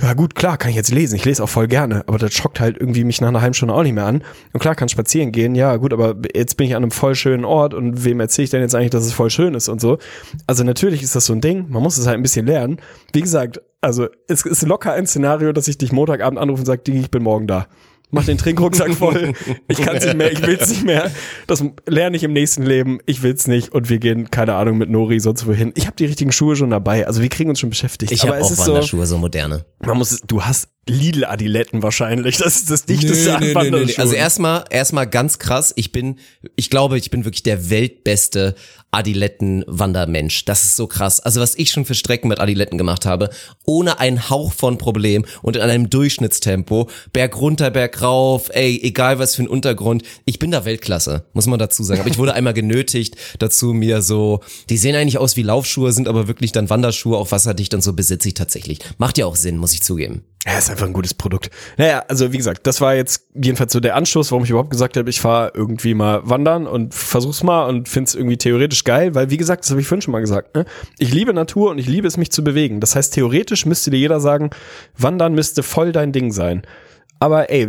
ja gut, klar, kann ich jetzt lesen. Ich lese auch voll gerne, aber das schockt halt irgendwie mich nach einer halben Stunde auch nicht mehr an. Und klar, kann spazieren gehen, ja gut, aber jetzt bin ich an einem voll schönen Ort und wem erzähle ich denn jetzt eigentlich, dass es voll schön ist und so. Also natürlich ist das so ein Ding, man muss es halt ein bisschen lernen. Wie gesagt, also es ist locker ein Szenario, dass ich dich Montagabend anrufe und sage, ich bin morgen da. Mach den Trinkrucksack voll. <laughs> Ich kann es nicht mehr, ich will es nicht mehr. Das lerne ich im nächsten Leben. Ich will es nicht. Und wir gehen, keine Ahnung, mit Nori sonst wohin. Ich habe die richtigen Schuhe schon dabei. Also wir kriegen uns schon beschäftigt. Ich habe auch ist so, Wanderschuhe, so moderne. man muss du hast Lidl-Adiletten wahrscheinlich. Das ist das dichteste an Wanderschuhen. Also erstmal, erstmal ganz krass. Ich bin, ich glaube, ich bin wirklich der weltbeste Adiletten-Wandermensch. Das ist so krass. Also was ich schon für Strecken mit Adiletten gemacht habe, ohne einen Hauch von Problem und in einem Durchschnittstempo, Berg runter, Berg rauf, ey, egal was für ein Untergrund. Ich bin da Weltklasse, muss man dazu sagen. Aber ich wurde einmal genötigt dazu, mir so, die sehen eigentlich aus wie Laufschuhe, sind aber wirklich dann Wanderschuhe, auch wasserdicht und so besitze ich tatsächlich. Macht ja auch Sinn, muss ich zugeben. Ja, ist einfach ein gutes Produkt. Naja, also wie gesagt, das war jetzt jedenfalls so der Anstoß, warum ich überhaupt gesagt habe, ich fahre irgendwie mal wandern und versuch's mal und find's irgendwie theoretisch geil, weil wie gesagt, das habe ich vorhin schon mal gesagt, ne? ich liebe Natur und ich liebe es, mich zu bewegen. Das heißt, theoretisch müsste dir jeder sagen, wandern müsste voll dein Ding sein. Aber ey,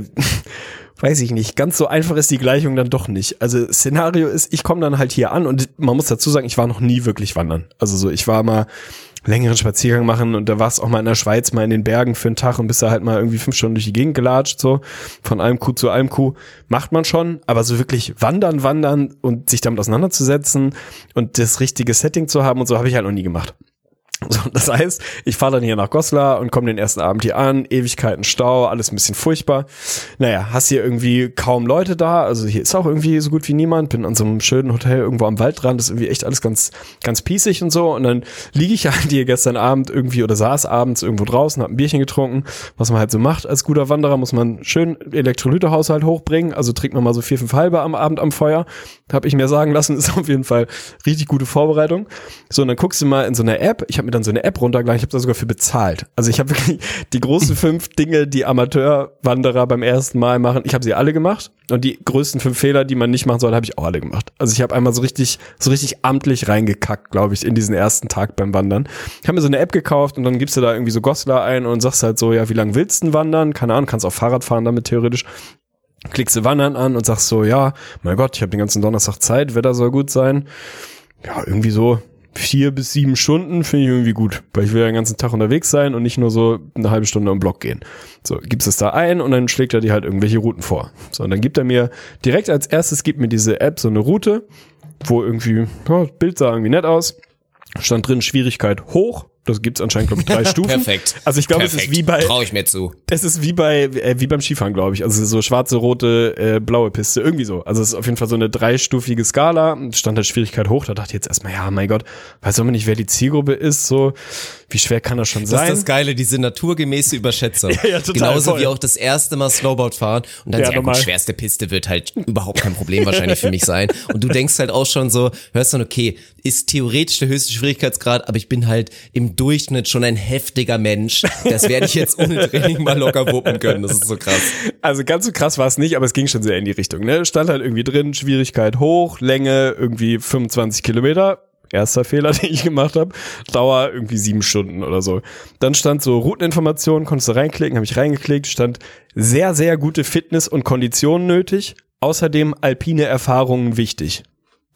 <laughs> weiß ich nicht, ganz so einfach ist die Gleichung dann doch nicht. Also Szenario ist, ich komme dann halt hier an und man muss dazu sagen, ich war noch nie wirklich wandern. Also so, ich war mal längeren Spaziergang machen. Und da warst auch mal in der Schweiz, mal in den Bergen für einen Tag und bist da halt mal irgendwie fünf Stunden durch die Gegend gelatscht, so. Von einem Kuh zu einem Kuh, macht man schon, aber so wirklich wandern, wandern und sich damit auseinanderzusetzen und das richtige Setting zu haben und so habe ich halt noch nie gemacht. So, das heißt, ich fahre dann hier nach Goslar und komme den ersten Abend hier an, Ewigkeiten Stau, alles ein bisschen furchtbar. Naja, hast hier irgendwie kaum Leute da, also hier ist auch irgendwie so gut wie niemand, bin an so einem schönen Hotel irgendwo am Waldrand, das ist irgendwie echt alles ganz, ganz pießig und so. Und dann liege ich <laughs> halt hier gestern Abend irgendwie oder saß abends irgendwo draußen, hab ein Bierchen getrunken, was man halt so macht als guter Wanderer, muss man schön Elektrolytehaushalt hochbringen, also trinkt man mal so vier, fünf halbe am Abend am Feuer, habe ich mir sagen lassen, <laughs> ist auf jeden Fall richtig gute Vorbereitung. So, und dann guckst du mal in so einer App, ich habe mir dann so eine App runtergeladen, ich habe da sogar für bezahlt. Also ich habe wirklich <laughs> die großen fünf Dinge, die Amateurwanderer beim ersten Mal machen, ich habe sie alle gemacht und die größten fünf Fehler, die man nicht machen soll, habe ich auch alle gemacht. Also ich habe einmal so richtig so richtig amtlich reingekackt, glaube ich, in diesen ersten Tag beim Wandern. Ich habe mir so eine App gekauft und dann gibst du da irgendwie so Goslar ein und sagst halt so, ja, wie lange willst du wandern? Keine Ahnung, kannst auch Fahrrad fahren damit theoretisch klickst du Wandern an und sagst so, ja, mein Gott, ich habe den ganzen Donnerstag Zeit, Wetter soll gut sein. Ja, irgendwie so vier bis sieben Stunden finde ich irgendwie gut, weil ich will ja den ganzen Tag unterwegs sein und nicht nur so eine halbe Stunde im Block gehen. So, gibst es da ein und dann schlägt er dir halt irgendwelche Routen vor. So, und dann gibt er mir direkt als erstes gibt mir diese App so eine Route, wo irgendwie, das Bild sah irgendwie nett aus. Stand drin Schwierigkeit hoch. Das gibt's anscheinend, glaube ich, drei <laughs> Stufen. Perfekt. Also ich glaube, es ist wie bei, Traue ich mir zu. das ist wie bei äh, wie beim Skifahren, glaube ich. Also so schwarze, rote, äh, blaue Piste, irgendwie so. Also es ist auf jeden Fall so eine dreistufige Skala. Stand halt Schwierigkeit hoch. Da dachte ich jetzt erstmal, ja, mein Gott, weiß auch nicht, wer die Zielgruppe ist. So, wie schwer kann das schon Das sein? ist das Geile, diese naturgemäße Überschätzung. <laughs> Ja, ja, total, Genauso voll. wie auch das erste Mal Snowboard fahren und dann Ja, ja, gut, normal. schwerste Piste wird halt überhaupt kein Problem wahrscheinlich für mich sein. Und du denkst halt auch schon so, hörst dann, okay, ist theoretisch der höchste Schwierigkeitsgrad, aber ich bin halt im Durchschnitt schon ein heftiger Mensch. Das werde ich jetzt ohne Training mal locker wuppen können. Das ist so krass. Also ganz so krass war es nicht, aber es ging schon sehr in die Richtung. Ne? Stand halt irgendwie drin, Schwierigkeit hoch, Länge irgendwie 25 Kilometer. Erster <laughs> Fehler, den ich gemacht habe. Dauer irgendwie sieben Stunden oder so. Dann stand so Routeninformationen, konntest du reinklicken, habe ich reingeklickt, stand sehr, sehr gute Fitness und Konditionen nötig. Außerdem alpine Erfahrungen wichtig.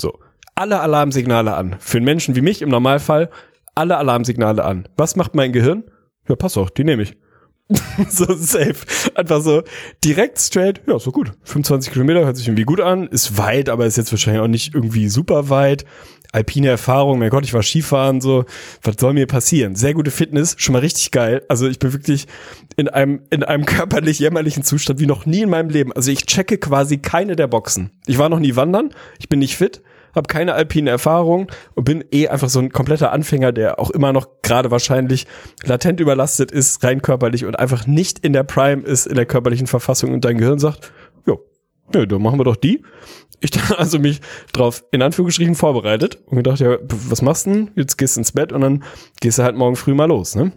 So. Alle Alarmsignale an. Für einen Menschen wie mich im Normalfall alle Alarmsignale an. Was macht mein Gehirn? Ja, pass auf, die nehme ich <laughs> so safe. Einfach so direkt straight. Ja, so gut. 25 Kilometer hört sich irgendwie gut an. Ist weit, aber ist jetzt wahrscheinlich auch nicht irgendwie super weit. Alpine Erfahrung, mein Gott, ich war Skifahren, so. Was soll mir passieren? Sehr gute Fitness, schon mal richtig geil. Also ich bin wirklich in einem, in einem <laughs> körperlich jämmerlichen Zustand wie noch nie in meinem Leben. Also ich checke quasi keine der Boxen. Ich war noch nie wandern, ich bin nicht fit, habe keine alpine Erfahrung und bin eh einfach so ein kompletter Anfänger, der auch immer noch gerade wahrscheinlich latent überlastet ist, rein körperlich und einfach nicht in der Prime ist, in der körperlichen Verfassung und dein Gehirn sagt, ja, dann machen wir doch die. Ich dann <laughs> also mich drauf in Anführungsstrichen vorbereitet und gedacht, ja, was machst du denn? Jetzt gehst du ins Bett und dann gehst du halt morgen früh mal los, ne?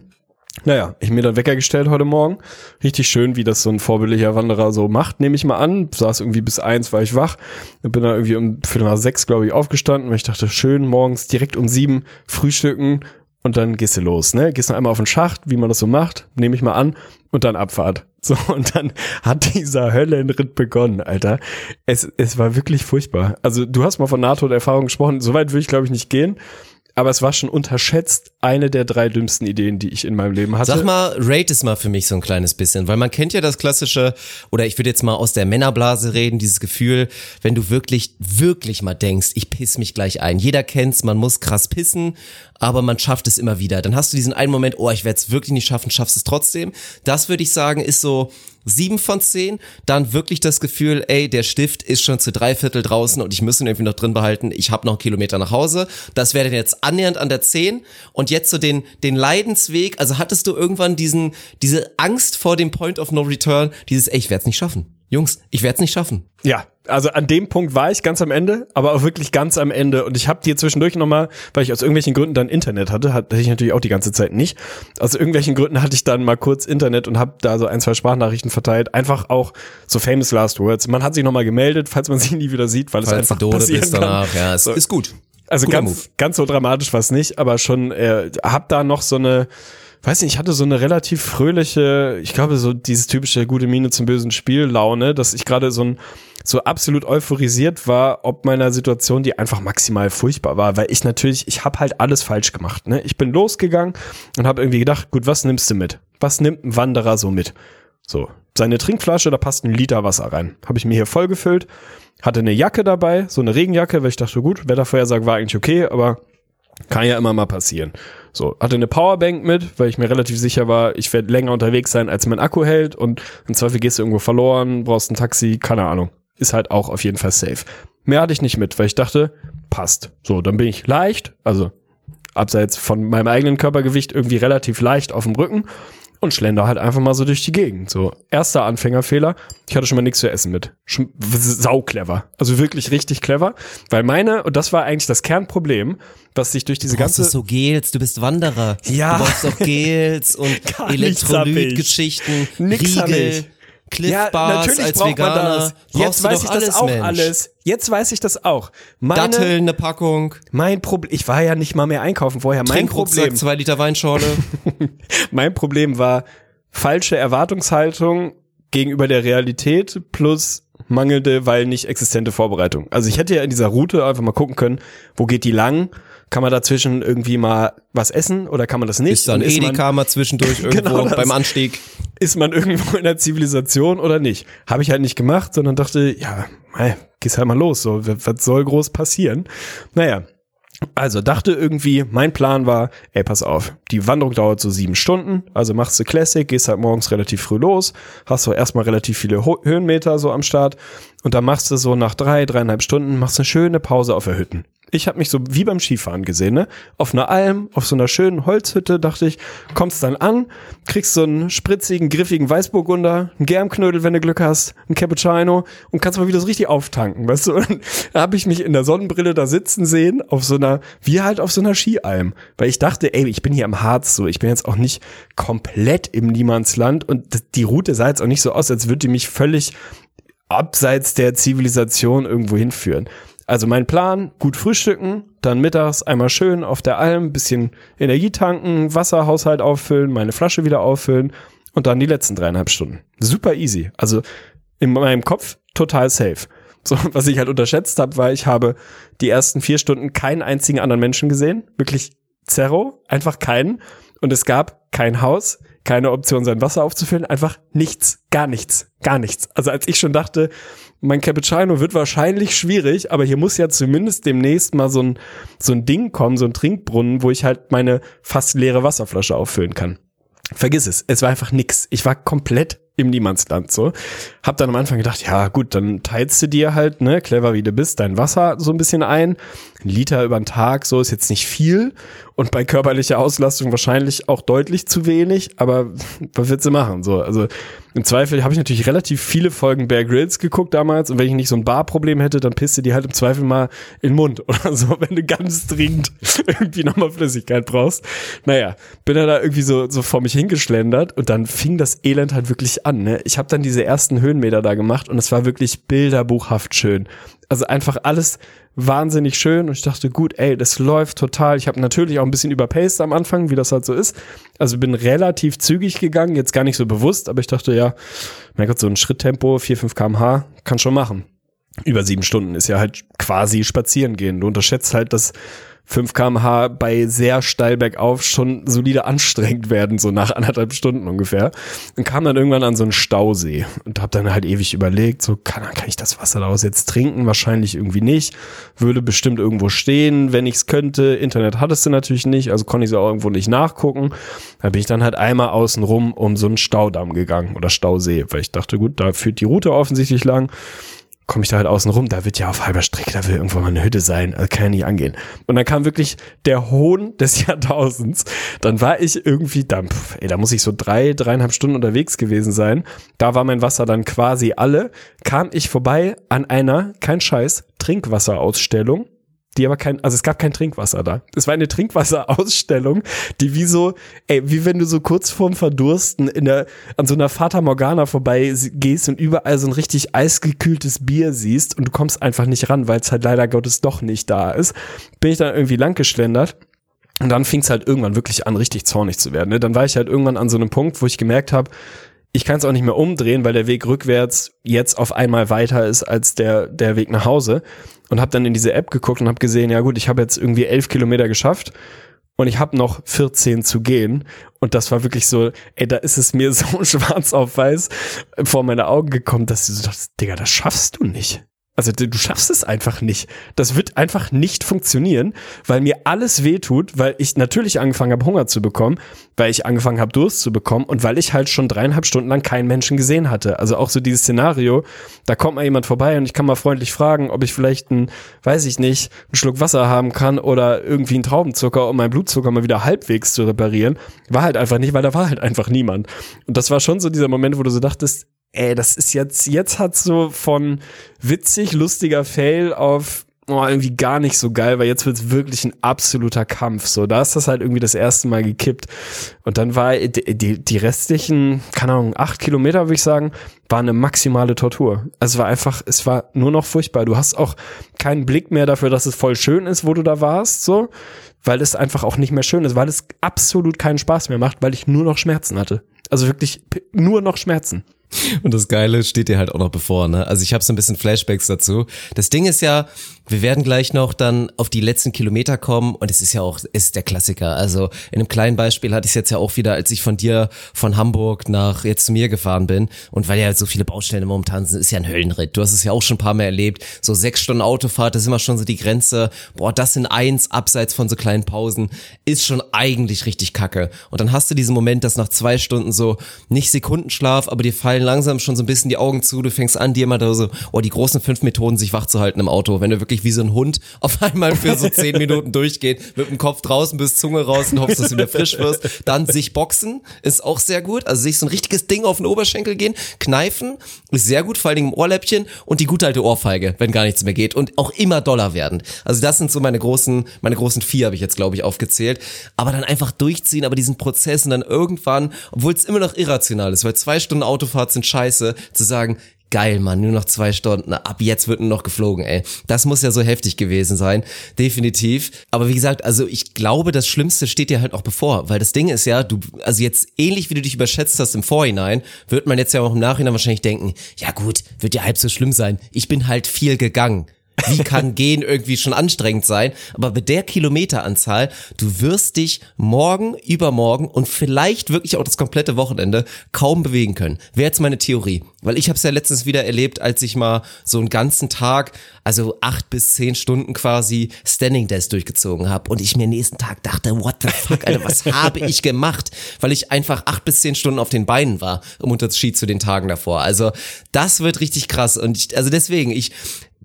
Naja, ich mir dann Wecker gestellt heute Morgen. Richtig schön, wie das so ein vorbildlicher Wanderer so macht, nehme ich mal an. Saß irgendwie bis eins, war ich wach. Bin dann irgendwie um Viertel nach sechs, glaube ich, aufgestanden, weil ich dachte, schön, morgens direkt um sieben frühstücken und dann gehst du los, ne? Gehst noch einmal auf den Schacht, wie man das so macht, nehme ich mal an, und dann Abfahrt. <laughs> So, und dann hat dieser Höllenritt begonnen, Alter. Es, es war wirklich furchtbar. Also, du hast mal von NATO-Erfahrung gesprochen, soweit würde ich, glaube ich, nicht gehen aber es war schon unterschätzt eine der drei dümmsten Ideen, die ich in meinem Leben hatte. Sag mal, rate es mal für mich so ein kleines bisschen, weil man kennt ja das klassische, oder ich würde jetzt mal aus der Männerblase reden, dieses Gefühl, wenn du wirklich, wirklich mal denkst, ich piss mich gleich ein. Jeder kennt's, man muss krass pissen, aber man schafft es immer wieder. Dann hast du diesen einen Moment, oh, ich werde es wirklich nicht schaffen, schaffst es trotzdem. Das würde ich sagen, ist so sieben von zehn. Dann wirklich das Gefühl, ey, der Stift ist schon zu drei Viertel draußen und ich muss ihn irgendwie noch drin behalten. Ich habe noch einen Kilometer nach Hause. Das wäre dann jetzt annähernd an der zehn. Und jetzt so den, den Leidensweg. Also hattest du irgendwann diesen, diese Angst vor dem Point of No Return, dieses, ey, ich werde es nicht schaffen. Jungs, ich werde es nicht schaffen. Ja, also an dem Punkt war ich ganz am Ende, aber auch wirklich ganz am Ende. Und ich habe dir zwischendurch nochmal, weil ich aus irgendwelchen Gründen dann Internet hatte, hatte ich natürlich auch die ganze Zeit nicht. Aus irgendwelchen Gründen hatte ich dann mal kurz Internet und habe da so ein, zwei Sprachnachrichten verteilt. Einfach auch so famous last words. Man hat sich nochmal gemeldet, falls man sich <laughs> nie wieder sieht, weil falls es einfach passieren kann. Danach. Ja, es so. ist gut. Also ganz, ganz so dramatisch war es nicht, aber schon äh, hab da noch so eine weiß nicht, ich hatte so eine relativ fröhliche, ich glaube, so dieses typische gute Miene zum bösen Spiel Laune, dass ich gerade so ein so absolut euphorisiert war, ob meiner Situation, die einfach maximal furchtbar war, weil ich natürlich, ich habe halt alles falsch gemacht. Ne? Ich bin losgegangen und habe irgendwie gedacht, gut, was nimmst du mit? Was nimmt ein Wanderer so mit? So, seine Trinkflasche, da passt ein Liter Wasser rein. Habe ich mir hier vollgefüllt, hatte eine Jacke dabei, so eine Regenjacke, weil ich dachte, gut, Wettervorhersage war eigentlich okay, aber kann ja immer mal passieren. So, hatte eine Powerbank mit, weil ich mir relativ sicher war, ich werde länger unterwegs sein, als mein Akku hält und im Zweifel gehst du irgendwo verloren, brauchst ein Taxi, keine Ahnung. Ist halt auch auf jeden Fall safe. Mehr hatte ich nicht mit, weil ich dachte, passt. So, dann bin ich leicht, also abseits von meinem eigenen Körpergewicht irgendwie relativ leicht auf dem Rücken und schlender halt einfach mal so durch die Gegend. So, erster Anfängerfehler, ich hatte schon mal nichts zu essen mit. Schon sau clever. Also wirklich richtig clever, weil meine, und das war eigentlich das Kernproblem, was sich durch diese du ganze... Du so Gels, du bist Wanderer. Ja. Du brauchst doch Gels und <laughs> Elektrolytgeschichten, Riegel. Cliff ja, Bars natürlich als braucht Veganer. Man das. Jetzt weiß ich alles, das auch Mensch. alles. Jetzt weiß ich das auch. Meine, Datteln, eine Packung. Mein Problem, ich war ja nicht mal mehr einkaufen vorher. Mein Problem, zwei Liter Weinschorle. <laughs> mein Problem war falsche Erwartungshaltung gegenüber der Realität plus mangelnde, weil nicht existente Vorbereitung. Also ich hätte ja in dieser Route einfach mal gucken können, wo geht die lang? Kann man dazwischen irgendwie mal was essen oder kann man das nicht? Ist dann Edeka mal zwischendurch <laughs> irgendwo genau beim Anstieg? Ist man irgendwo in der Zivilisation oder nicht? Habe ich halt nicht gemacht, sondern dachte, ja, hey, gehst halt mal los, so, was soll groß passieren? Naja, also dachte irgendwie, mein Plan war, ey, pass auf, die Wanderung dauert so sieben Stunden, also machst du Classic, gehst halt morgens relativ früh los, hast so erstmal relativ viele Ho Höhenmeter so am Start und dann machst du so nach drei, dreieinhalb Stunden, machst eine schöne Pause auf der Hütten. Ich habe mich so wie beim Skifahren gesehen, ne? Auf einer Alm, auf so einer schönen Holzhütte, dachte ich, kommst dann an, kriegst so einen spritzigen, griffigen Weißburgunder, einen Germknödel, wenn du Glück hast, einen Cappuccino und kannst mal wieder so richtig auftanken, weißt du? Und da habe ich mich in der Sonnenbrille da sitzen sehen, auf so einer, wie halt auf so einer Skialm. Weil ich dachte, ey, ich bin hier am Harz so, ich bin jetzt auch nicht komplett im Niemandsland und die Route sah jetzt auch nicht so aus, als würde die mich völlig abseits der Zivilisation irgendwo hinführen. Also mein Plan, gut frühstücken, dann mittags einmal schön auf der Alm, bisschen Energie tanken, Wasserhaushalt auffüllen, meine Flasche wieder auffüllen und dann die letzten dreieinhalb Stunden. Super easy. Also in meinem Kopf total safe. So, <laughs> was ich halt unterschätzt habe, war, ich habe die ersten vier Stunden keinen einzigen anderen Menschen gesehen. Wirklich zero, einfach keinen. Und es gab kein Haus, keine Option, sein Wasser aufzufüllen, einfach nichts, gar nichts, gar nichts. Also als ich schon dachte, mein Cappuccino wird wahrscheinlich schwierig, aber hier muss ja zumindest demnächst mal so ein, so ein Ding kommen, so ein Trinkbrunnen, wo ich halt meine fast leere Wasserflasche auffüllen kann. Vergiss es, es war einfach nix. Ich war komplett im Niemandsland so. Hab dann am Anfang gedacht, ja gut, dann teilst du dir halt, ne, clever wie du bist, dein Wasser so ein bisschen ein. Ein Liter über den Tag, so ist jetzt nicht viel. Und bei körperlicher Auslastung wahrscheinlich auch deutlich zu wenig, aber <laughs> was willst du machen? So, also im Zweifel habe ich natürlich relativ viele Folgen Bear Grylls geguckt damals und wenn ich nicht so ein Barproblem hätte, dann pisst du die halt im Zweifel mal in den Mund <laughs> oder so, wenn du ganz dringend <laughs> irgendwie nochmal Flüssigkeit brauchst. Naja, bin dann da irgendwie so, so vor mich hingeschlendert und dann fing das Elend halt wirklich an. Ne? Ich habe dann diese ersten Höhenmeter da gemacht und es war wirklich bilderbuchhaft schön. Also einfach alles wahnsinnig schön und ich dachte, gut, ey, das läuft total. Ich habe natürlich auch ein bisschen überpaced am Anfang, wie das halt so ist. Also bin relativ zügig gegangen, jetzt gar nicht so bewusst, aber ich dachte, ja, mein Gott, so ein Schritttempo, 4, 5 kmh, kann schon machen. Über sieben Stunden ist ja halt quasi spazieren gehen. Du unterschätzt halt, dass 5 kmh bei sehr steil bergauf schon solide anstrengend werden, so nach anderthalb Stunden ungefähr. Und kam dann irgendwann an so einen Stausee und habe dann halt ewig überlegt, so kann, kann ich das Wasser daraus jetzt trinken? Wahrscheinlich irgendwie nicht. Würde bestimmt irgendwo stehen, wenn ich es könnte. Internet hattest du natürlich nicht, also konnte ich es auch irgendwo nicht nachgucken. Da bin ich dann halt einmal außen rum um so einen Staudamm gegangen oder Stausee, weil ich dachte, gut, da führt die Route offensichtlich lang komme ich da halt außen rum, da wird ja auf halber Strecke, da will irgendwann mal eine Hütte sein, also kann ja nicht angehen. Und dann kam wirklich der Hohn des <laughs> Jahrtausends. Dann war ich irgendwie, da, ey, da muss ich so drei, dreieinhalb Stunden unterwegs gewesen sein. Da war mein Wasser dann quasi alle. Kam ich vorbei an einer, kein Scheiß, Trinkwasserausstellung die aber kein, also es gab kein Trinkwasser da. Es war eine Trinkwasserausstellung, die wie so, ey, wie wenn du so kurz vorm Verdursten in der, an so einer Fata Morgana vorbei gehst und überall so ein richtig eisgekühltes Bier siehst und du kommst einfach nicht ran, weil es halt leider Gottes doch nicht da ist. Bin ich dann irgendwie lang geschlendert. Und dann fing es halt irgendwann wirklich an, richtig zornig zu werden. Ne? Dann war ich halt irgendwann an so einem Punkt, wo ich gemerkt habe, ich kann es auch nicht mehr umdrehen, weil der Weg rückwärts jetzt auf einmal weiter ist als der, der Weg nach Hause und habe dann in diese App geguckt und habe gesehen, ja gut, ich habe jetzt irgendwie elf Kilometer geschafft und ich habe noch 14 zu gehen. Und das war wirklich so, ey, da ist es mir <laughs> so schwarz auf weiß vor meine Augen gekommen, dass du so dachtest, Digga, das schaffst du nicht. Also du schaffst es einfach nicht. Das wird einfach nicht funktionieren, weil mir alles wehtut, weil ich natürlich angefangen habe, Hunger zu bekommen, weil ich angefangen habe, Durst zu bekommen und weil ich halt schon dreieinhalb Stunden lang keinen Menschen gesehen hatte. Also auch so dieses Szenario, da kommt mal jemand vorbei und ich kann mal freundlich fragen, ob ich vielleicht ein, weiß ich nicht, einen Schluck Wasser haben kann oder irgendwie einen Traubenzucker, um meinen Blutzucker mal wieder halbwegs zu reparieren. War halt einfach nicht, weil da war halt einfach niemand. Und das war schon so dieser Moment, wo du so dachtest, ey, das ist jetzt, jetzt hat so von witzig, lustiger Fail auf oh, irgendwie gar nicht so geil, weil jetzt wird's wirklich ein absoluter Kampf. So, da ist das halt irgendwie das erste Mal gekippt. Und dann war die, die, restlichen, keine Ahnung, acht Kilometer, würde ich sagen, war eine maximale Tortur. Also es war einfach, es war nur noch furchtbar. Du hast auch keinen Blick mehr dafür, dass es voll schön ist, wo du da warst, so, weil es einfach auch nicht mehr schön ist, weil es absolut keinen Spaß mehr macht, weil ich nur noch Schmerzen hatte. Also wirklich nur noch Schmerzen. Und das Geile steht dir halt auch noch bevor, ne? Also ich habe so ein bisschen Flashbacks dazu. Das Ding ist ja, wir werden gleich noch dann auf die letzten Kilometer kommen und es ist ja auch, ist der Klassiker. Also in einem kleinen Beispiel hatte ich es jetzt ja auch wieder, als ich von dir von Hamburg nach jetzt zu mir gefahren bin und weil ja so viele Baustellen momentan sind, ist ja ein Höllenritt. Du hast es ja auch schon ein paar Mal erlebt. So sechs Stunden Autofahrt, das ist immer schon so die Grenze. Boah, das in eins, abseits von so kleinen Pausen, ist schon eigentlich richtig kacke. Und dann hast du diesen Moment, dass nach zwei Stunden so nicht Sekundenschlaf, aber dir fallen langsam schon so ein bisschen die Augen zu. Du fängst an, dir mal da so, oh, die großen fünf Methoden, sich wach zu halten im Auto, wenn du wirklich wie so ein Hund auf einmal für so zehn Minuten <laughs> durchgeht, mit dem Kopf draußen bis Zunge raus und hoffst, dass du wieder frisch wirst. Dann sich boxen ist auch sehr gut. Also sich so ein richtiges Ding auf den Oberschenkel gehen. Kneifen ist sehr gut, vor allen Dingen im Ohrläppchen und die gute alte Ohrfeige, wenn gar nichts mehr geht und auch immer doller werden. Also das sind so meine großen, meine großen vier habe ich jetzt glaube ich aufgezählt. Aber dann einfach durchziehen, aber diesen Prozess und dann irgendwann, obwohl es immer noch irrational ist, weil zwei Stunden Autofahrt sind scheiße, zu sagen, geil, Mann, nur noch zwei Stunden, ab jetzt wird nur noch geflogen, ey. Das muss ja so heftig gewesen sein, definitiv. Aber wie gesagt, also ich glaube, das Schlimmste steht dir halt auch bevor, weil das Ding ist ja, du, also jetzt ähnlich wie du dich überschätzt hast im Vorhinein, wird man jetzt ja auch im Nachhinein wahrscheinlich denken, ja gut, wird ja halb so schlimm sein. Ich bin halt viel gegangen. Wie kann gehen irgendwie schon anstrengend sein? Aber mit der Kilometeranzahl, du wirst dich morgen, übermorgen und vielleicht wirklich auch das komplette Wochenende kaum bewegen können. Wäre jetzt meine Theorie. Weil ich habe es ja letztens wieder erlebt, als ich mal so einen ganzen Tag, also acht bis zehn Stunden quasi Standing Desk durchgezogen habe und ich mir nächsten Tag dachte, what the fuck, Alter, was habe ich gemacht? Weil ich einfach acht bis zehn Stunden auf den Beinen war, im Unterschied zu den Tagen davor. Also das wird richtig krass. Und ich, also deswegen, ich,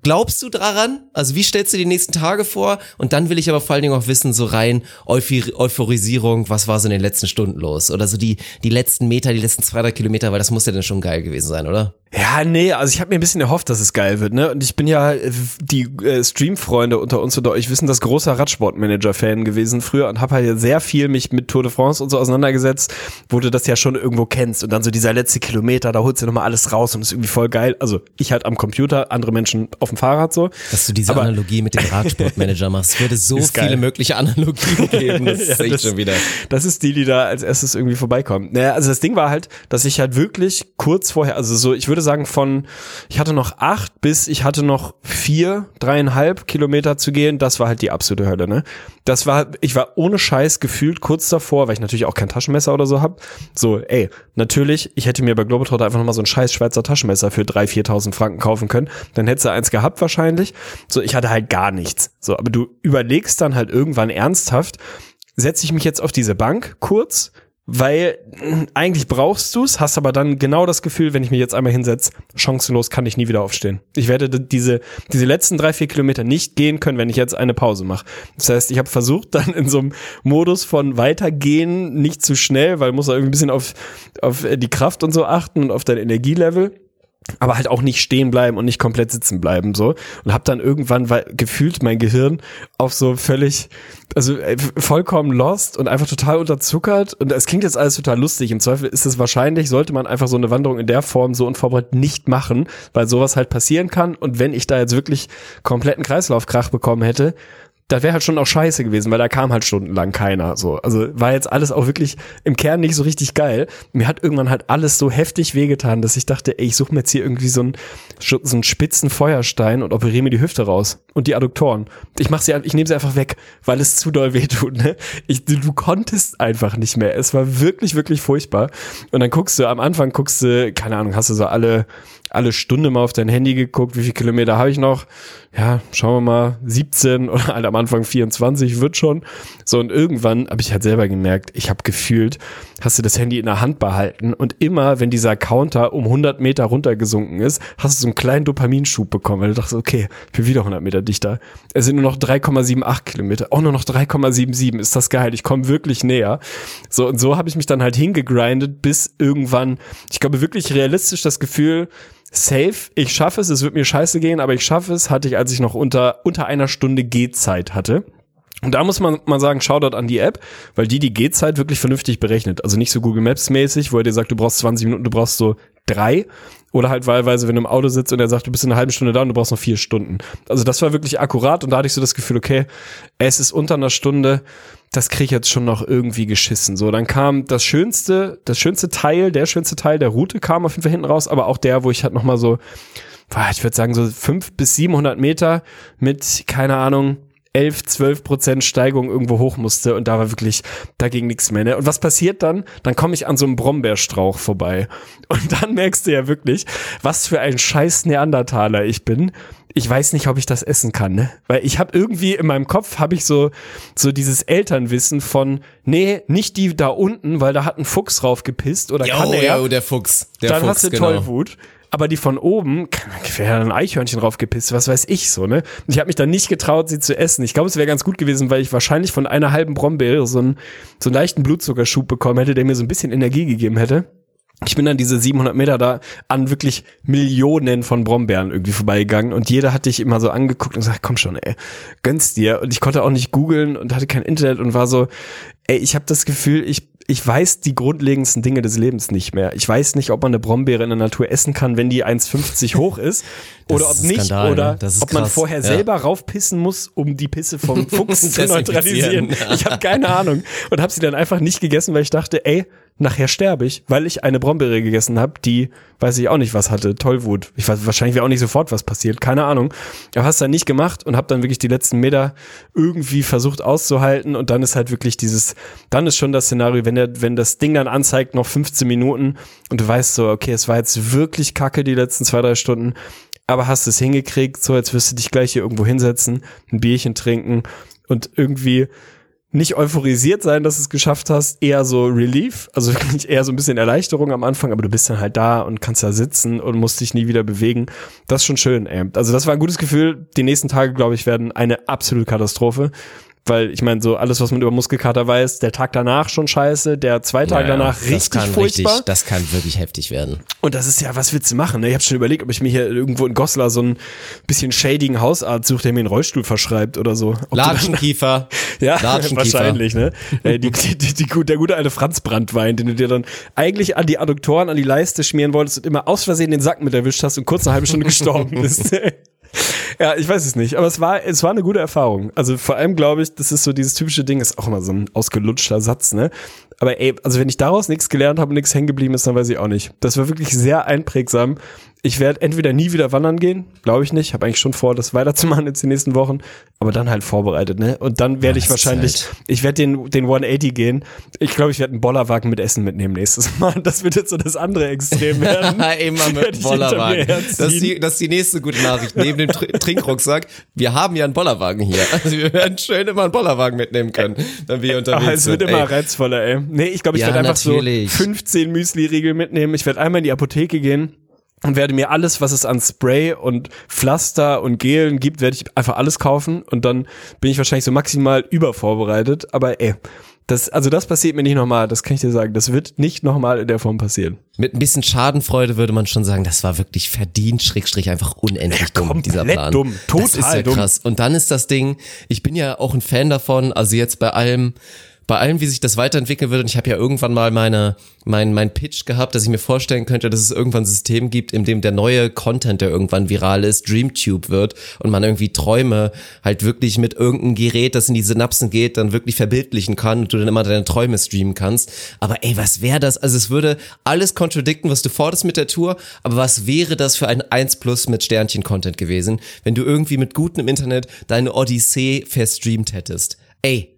Glaubst du daran? Also wie stellst du die nächsten Tage vor? Und dann will ich aber vor allen Dingen auch wissen, so rein Euphor Euphorisierung, was war so in den letzten Stunden los? Oder so die, die letzten Meter, die letzten zwei, drei Kilometer, weil das muss ja dann schon geil gewesen sein, oder? Ja, nee, also ich habe mir ein bisschen erhofft, dass es geil wird, ne? Und ich bin ja äh, die äh, Stream-Freunde unter uns unter euch wissen, das großer Radsportmanager-Fan gewesen früher und habe halt sehr viel mich mit Tour de France und so auseinandergesetzt, wo du das ja schon irgendwo kennst und dann so dieser letzte Kilometer, da holst du nochmal alles raus und ist irgendwie voll geil. Also ich halt am Computer, andere Menschen auf dem Fahrrad so. Dass du diese Aber- Analogie mit dem <laughs> Radsportmanager machst. Es würde so Ist geil. viele mögliche Analogien <laughs> geben. Das Ja, sehe ich schon wieder. Das ist die, die da als erstes irgendwie vorbeikommt. Naja, also das Ding war halt, dass ich halt wirklich kurz vorher, also so, ich würde sagen von, ich hatte noch acht bis ich hatte noch vier, dreieinhalb Kilometer zu gehen. Das war halt die absolute Hölle, ne? Das war, ich war ohne Scheiß gefühlt kurz davor, weil ich natürlich auch kein Taschenmesser oder so hab. So, ey, natürlich, ich hätte mir bei Globetrotter einfach nochmal so ein scheiß Schweizer Taschenmesser für 3.000, 4.000 Franken kaufen können. Dann hättest du eins gehabt wahrscheinlich. So, ich hatte halt gar nichts. So, aber du überlegst dann halt irgendwann ernsthaft, setze ich mich jetzt auf diese Bank kurz, weil mh, eigentlich brauchst du's, hast aber dann genau das Gefühl, wenn ich mich jetzt einmal hinsetze, chancenlos kann ich nie wieder aufstehen. Ich werde diese, diese letzten drei, vier Kilometer nicht gehen können, wenn ich jetzt eine Pause mache. Das heißt, ich habe versucht, <laughs> dann in so einem Modus von weitergehen, nicht zu schnell, weil muss irgendwie ein bisschen auf, auf äh, die Kraft und so achten und auf dein Energielevel aber halt auch nicht stehen bleiben und nicht komplett sitzen bleiben so. Und habe dann irgendwann weil, gefühlt mein Gehirn auf so völlig also äh, vollkommen lost und einfach total unterzuckert. Und es klingt jetzt alles total lustig. Im Zweifel ist es wahrscheinlich sollte man einfach so eine Wanderung in der Form so unvorbereitet nicht machen weil sowas halt passieren kann. Und wenn ich da jetzt wirklich kompletten Kreislaufkrach bekommen hätte das wäre halt schon auch scheiße gewesen, weil da kam halt stundenlang keiner. So, also war jetzt alles auch wirklich im Kern nicht so richtig geil. Mir hat irgendwann halt alles so heftig wehgetan, dass ich dachte, ey, ich suche mir jetzt hier irgendwie so einen, so einen spitzen Feuerstein und operiere mir die Hüfte raus und die Adduktoren. Ich mach sie, ich nehme sie einfach weg, weil es zu doll wehtut. Ne? Ich, du konntest einfach nicht mehr. Es war wirklich, wirklich furchtbar. Und dann guckst du am Anfang guckst du, keine Ahnung, hast du so alle alle Stunde mal auf dein Handy geguckt, wie viele Kilometer habe ich noch? Ja, schauen wir mal, 17 <laughs> oder halt am Anfang 24 wird schon. So und irgendwann habe ich halt selber gemerkt, ich habe gefühlt, hast du das Handy in der Hand behalten und immer, wenn dieser Counter um 100 Meter runtergesunken ist, hast du so einen kleinen Dopaminschub bekommen, weil du dachtest, okay, ich bin wieder 100 Meter dichter. Es sind nur noch 3,78 Kilometer, auch nur noch 3,77, ist das geil, ich komme wirklich näher. So und so habe ich mich dann halt hingegrindet, bis irgendwann, ich glaube wirklich realistisch das Gefühl, safe, ich schaffe es, es wird mir scheiße gehen, aber ich schaffe es, hatte ich, als ich noch unter, unter einer Stunde Gehzeit hatte. Und da muss man mal sagen, Shoutout an die App, weil die die Gehzeit wirklich vernünftig berechnet. Also nicht so Google Maps mäßig, wo er dir sagt, du brauchst 20 Minuten, du brauchst so drei. Oder halt wahlweise, wenn du im Auto sitzt und er sagt, du bist in einer halben Stunde da und du brauchst noch vier Stunden. Also das war wirklich akkurat und da hatte ich so das Gefühl, okay, es ist unter einer Stunde, das krieg ich jetzt schon noch irgendwie geschissen. So, dann kam das schönste, das schönste Teil, der schönste Teil der Route kam auf jeden Fall hinten raus, aber auch der, wo ich halt nochmal so, ich würde sagen so fünf bis 700 Meter mit, keine Ahnung, 11, 12 Prozent Steigung irgendwo hoch musste und da war wirklich, da ging nichts mehr. Ne? Und was passiert dann? Dann komme ich an so einem Brombeerstrauch vorbei. Und dann merkst du ja wirklich, was für ein scheiß Neandertaler ich bin. Ich weiß nicht, ob ich das essen kann, ne? Weil ich habe irgendwie in meinem Kopf habe ich so so dieses Elternwissen von nee, nicht die da unten, weil da hat ein Fuchs drauf gepisst oder kann er. yo, der Fuchs. Der dann Fuchs, hast du genau. Tollwut. Aber die von oben, wäre ein Eichhörnchen draufgepisst, was weiß ich so, ne? Ich habe mich dann nicht getraut, sie zu essen. Ich glaube, es wäre ganz gut gewesen, weil ich wahrscheinlich von einer halben Brombeere so einen, so einen leichten Blutzuckerschub bekommen hätte, der mir so ein bisschen Energie gegeben hätte. Ich bin dann diese 700 Meter da an wirklich Millionen von Brombeeren irgendwie vorbeigegangen und jeder hat dich immer so angeguckt und gesagt, komm schon, ey, gönn's dir. Und ich konnte auch nicht googeln und hatte kein Internet und war so, ey, ich habe das Gefühl, ich ich weiß die grundlegendsten Dinge des Lebens nicht mehr. Ich weiß nicht, ob man eine Brombeere in der Natur essen kann, wenn die 1,50 <laughs> hoch ist Das oder ob nicht Skandal, oder ne? Ob man krass. vorher Ja. selber raufpissen muss, um die Pisse vom <laughs> Fuchs zu neutralisieren. Ich habe keine Ahnung und habe sie dann einfach nicht gegessen, weil ich dachte, ey, nachher sterbe ich, weil ich eine Brombeere gegessen habe, die, weiß ich auch nicht, was hatte, Tollwut. Ich weiß, wahrscheinlich wäre auch nicht sofort was passiert, keine Ahnung. Aber hast dann nicht gemacht und habe dann wirklich die letzten Meter irgendwie versucht auszuhalten und dann ist halt wirklich dieses, dann ist schon das Szenario, wenn der, wenn das Ding dann anzeigt, noch 15 Minuten und du weißt so, okay, es war jetzt wirklich kacke die letzten zwei, drei Stunden, aber hast es hingekriegt, so als wirst du dich gleich hier irgendwo hinsetzen, ein Bierchen trinken und irgendwie nicht euphorisiert sein, dass du es geschafft hast, eher so Relief, also <laughs> wirklich eher so ein bisschen Erleichterung am Anfang, aber du bist dann halt da und kannst da sitzen und musst dich nie wieder bewegen. Das ist schon schön, ey. Also das war ein gutes Gefühl. Die nächsten Tage, glaube ich, werden eine absolute Katastrophe. Weil ich meine, so alles, was man über Muskelkater weiß, der Tag danach schon scheiße, der zwei Tage Naja, danach das richtig kann furchtbar. Richtig, das kann wirklich heftig werden. Und das ist ja, was willst du machen? Ne? Ich habe schon überlegt, ob ich mir hier irgendwo in Goslar so einen bisschen shadigen Hausarzt suche, der mir einen Rollstuhl verschreibt oder so. Ob du dann- Latschenkiefer. <laughs> ja, Latschenkiefer. wahrscheinlich, ne? Die, die, die, die, der gute alte Franz Brandwein, den du dir dann eigentlich an die Adduktoren, an die Leiste schmieren wolltest und immer aus Versehen den Sack mit erwischt hast und kurz eine halbe Stunde <laughs> gestorben bist. <laughs> <laughs> Ja, ich weiß es nicht, aber es war, es war eine gute Erfahrung. Also vor allem glaube ich, das ist so dieses typische Ding, ist auch immer so ein ausgelutschter Satz, ne? Aber ey, also wenn ich daraus nichts gelernt habe und nichts hängen geblieben ist, dann weiß ich auch nicht. Das war wirklich sehr einprägsam. Ich werde entweder nie wieder wandern gehen, glaube ich nicht. Habe eigentlich schon vor, das weiterzumachen jetzt die nächsten Wochen, aber dann halt vorbereitet, ne? Und dann werde ich wahrscheinlich, halt- ich werde den, den 180 gehen. Ich glaube, ich werde einen Bollerwagen mit Essen mitnehmen nächstes <laughs> Mal. Das wird jetzt so das andere Extrem werden. <laughs> Immer mit Bollerwagen. Das ist, die, das ist die nächste gute Nachricht. Neben dem Tr <laughs> Trinkrucksack, wir haben ja einen Bollerwagen hier. Also wir werden schön immer einen Bollerwagen mitnehmen können, wenn wir unterwegs Aber es sind. wird immer Ey. reizvoller, ey. Nee, ich glaube, ich Ja, werde einfach natürlich. so 15 Müsli-Riegel mitnehmen. Ich werde einmal in die Apotheke gehen und werde mir alles, was es an Spray und Pflaster und Gelen gibt, werde ich einfach alles kaufen und dann bin ich wahrscheinlich so maximal übervorbereitet. Aber ey, das, also das passiert mir nicht nochmal, das kann ich dir sagen. Das wird nicht nochmal in der Form passieren. Mit ein bisschen Schadenfreude würde man schon sagen, das war wirklich verdient, Schrägstrich einfach unendlich Ja, dumm, dieser Plan. dumm. das ist Total ja dumm. krass. Und dann ist das Ding, ich bin ja auch ein Fan davon, also jetzt bei allem, bei allem, wie sich das weiterentwickeln wird, und ich habe ja irgendwann mal meine, mein, mein Pitch gehabt, dass ich mir vorstellen könnte, dass es irgendwann ein System gibt, in dem der neue Content, der irgendwann viral ist, Dreamtube wird und man irgendwie Träume halt wirklich mit irgendeinem Gerät, das in die Synapsen geht, dann wirklich verbildlichen kann und du dann immer deine Träume streamen kannst. Aber ey, was wäre das? Also es würde alles kontradikten, was du forderst mit der Tour, aber was wäre das für ein 1 Plus mit Sternchen-Content gewesen, wenn du irgendwie mit gutem Internet deine Odyssee verstreamt hättest? Ey,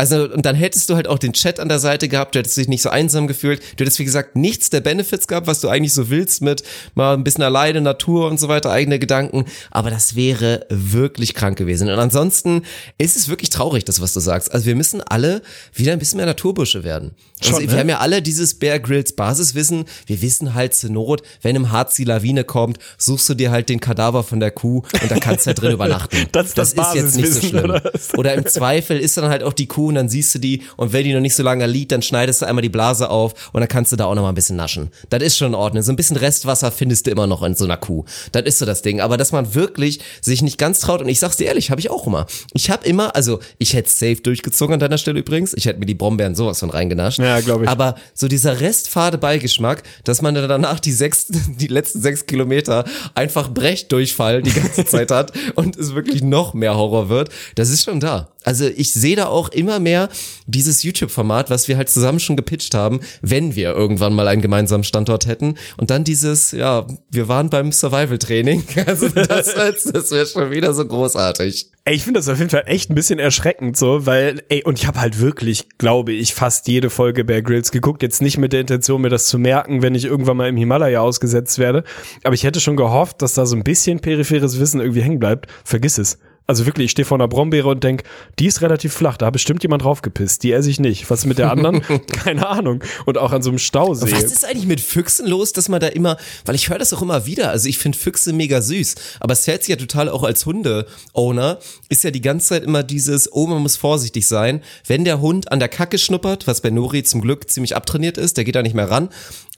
also, und dann hättest du halt auch den Chat an der Seite gehabt, du hättest dich nicht so einsam gefühlt, du hättest, wie gesagt, nichts der Benefits gehabt, was du eigentlich so willst mit mal ein bisschen alleine, Natur und so weiter, eigene Gedanken, aber das wäre wirklich krank gewesen. Und ansonsten ist es wirklich traurig, das, was du sagst. Also wir müssen alle wieder ein bisschen mehr Naturbusche werden. Also Schon, wir ne? haben ja alle dieses Bear Grylls Basiswissen, wir wissen halt zur Not, wenn im Harz die Lawine kommt, suchst du dir halt den Kadaver von der Kuh und da kannst du halt drin <laughs> übernachten. Das ist das jetzt nicht so schlimm. oder? Oder im Zweifel ist dann halt auch die Kuh und dann siehst du die und wenn die noch nicht so lange liegt, dann schneidest du einmal die Blase auf und dann kannst du da auch noch mal ein bisschen naschen. Das ist schon in Ordnung. So ein bisschen Restwasser findest du immer noch in so einer Kuh. Das ist so das Ding. Aber dass man wirklich sich nicht ganz traut und ich sag's dir ehrlich, habe ich auch immer. Ich habe immer, also ich hätte safe durchgezogen an deiner Stelle übrigens. Ich hätte mir die Brombeeren sowas von reingenascht. Ja, glaub ich. Aber so dieser restfade Beigeschmack, dass man dann danach die sechs, die letzten sechs Kilometer einfach Brechdurchfall die ganze <laughs> Zeit hat und es wirklich noch mehr Horror wird, das ist schon da. Also ich sehe da auch immer mehr dieses YouTube-Format, was wir halt zusammen schon gepitcht haben, wenn wir irgendwann mal einen gemeinsamen Standort hätten. Und dann dieses, ja, wir waren beim Survival-Training. <laughs> Also das, das wäre schon wieder so großartig. Ey, ich finde das auf jeden Fall echt ein bisschen erschreckend so, weil, ey, und ich habe halt wirklich, glaube ich, fast jede Folge Bear Grylls geguckt. Jetzt nicht mit der Intention, mir das zu merken, wenn ich irgendwann mal im Himalaya ausgesetzt werde. Aber ich hätte schon gehofft, dass da so ein bisschen peripheres Wissen irgendwie hängen bleibt. Vergiss es. Also wirklich, ich stehe vor einer Brombeere und denk, die ist relativ flach, da hat bestimmt jemand draufgepisst, die esse ich nicht. Was ist mit der anderen? <laughs> Keine Ahnung. Und auch an so einem Stausee. Was ist eigentlich mit Füchsen los, dass man da immer, weil ich höre das auch immer wieder, also ich finde Füchse mega süß, aber es zählt sich ja total auch als Hunde-Owner, ist ja die ganze Zeit immer dieses, oh, man muss vorsichtig sein, wenn der Hund an der Kacke schnuppert, was bei Nori zum Glück ziemlich abtrainiert ist, der geht da nicht mehr ran,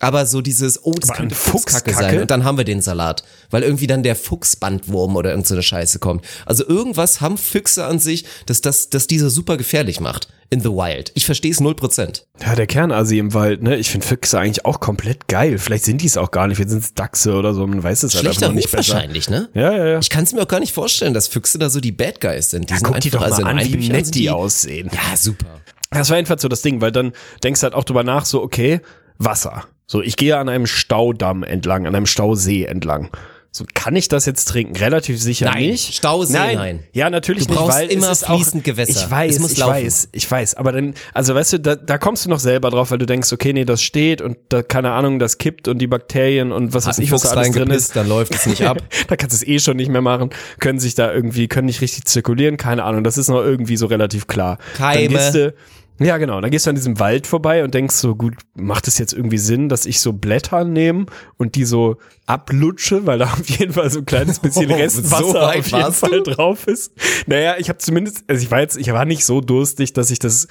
aber so dieses, oh, das Aber könnte Fuchskacke Fuchskacke? sein und dann haben wir den Salat, weil irgendwie dann der Fuchsbandwurm oder irgend so Scheiße kommt. Also irgendwas haben Füchse an sich, dass das, dass diese super gefährlich macht in the wild. Ich verstehe es null Prozent. Ja, der Kernasi im Wald, ne? Ich finde Füchse eigentlich auch komplett geil. Vielleicht sind die es auch gar nicht. Vielleicht sind es Dachse oder so. Man weiß es halt einfach Schlechter noch nicht Ruf besser. wahrscheinlich, ne? Ja, ja, ja. Ich kann es mir auch gar nicht vorstellen, dass Füchse da so die Bad Guys sind. Die Ja, sind guck die doch einfach- mal also an, wie nett sind die aussehen. Ja, super. Das war jedenfalls so das Ding, weil dann denkst du halt auch drüber nach, so, okay, Wasser. So, ich gehe an einem Staudamm entlang, an einem Stausee entlang. So, kann ich das jetzt trinken? Relativ sicher Nein, nicht. Stausee, nein. Ja, natürlich Du nicht, brauchst weil immer es ist auch, fließend Gewässer. Ich weiß, ich laufen. weiß, ich weiß. Aber dann, also weißt du, da, da kommst du noch selber drauf, weil du denkst, okay, nee, das steht und da, keine Ahnung, das kippt und die Bakterien und was weiß Hat ich, was da alles drin ist. dann läuft es nicht ab. <laughs> da kannst du es eh schon nicht mehr machen, können sich da irgendwie, können nicht richtig zirkulieren, keine Ahnung, das ist noch irgendwie so relativ klar. Keime. Ja, genau. Dann gehst du an diesem Wald vorbei und denkst so, gut, macht es jetzt irgendwie Sinn, dass ich so Blätter nehme und die so ablutsche, weil da <laughs> auf jeden Fall so ein kleines bisschen <laughs> Oh, Restwasser so weit auf jeden Fall du? drauf ist. Naja, ich habe zumindest, also ich war jetzt, ich war nicht so durstig, dass ich das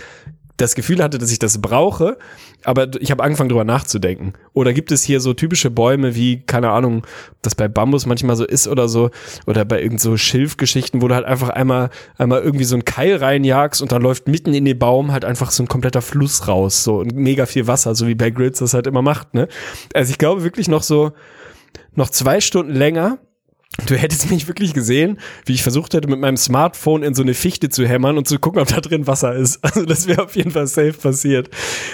das Gefühl hatte, dass ich das brauche, aber ich habe angefangen drüber nachzudenken. Oder gibt es hier so typische Bäume wie, keine Ahnung, das bei Bambus manchmal so ist oder so, oder bei irgend so Schilfgeschichten, wo du halt einfach einmal, einmal irgendwie so einen Keil reinjagst und dann läuft mitten in den Baum halt einfach so ein kompletter Fluss raus, so und mega viel Wasser, so wie Bear Grylls das halt immer macht, ne? Also ich glaube wirklich noch so, noch zwei Stunden länger Du hättest mich wirklich gesehen, wie ich versucht hätte, mit meinem Smartphone in so eine Fichte zu hämmern und zu gucken, ob da drin Wasser ist. <laughs> Also das wäre auf jeden Fall safe passiert.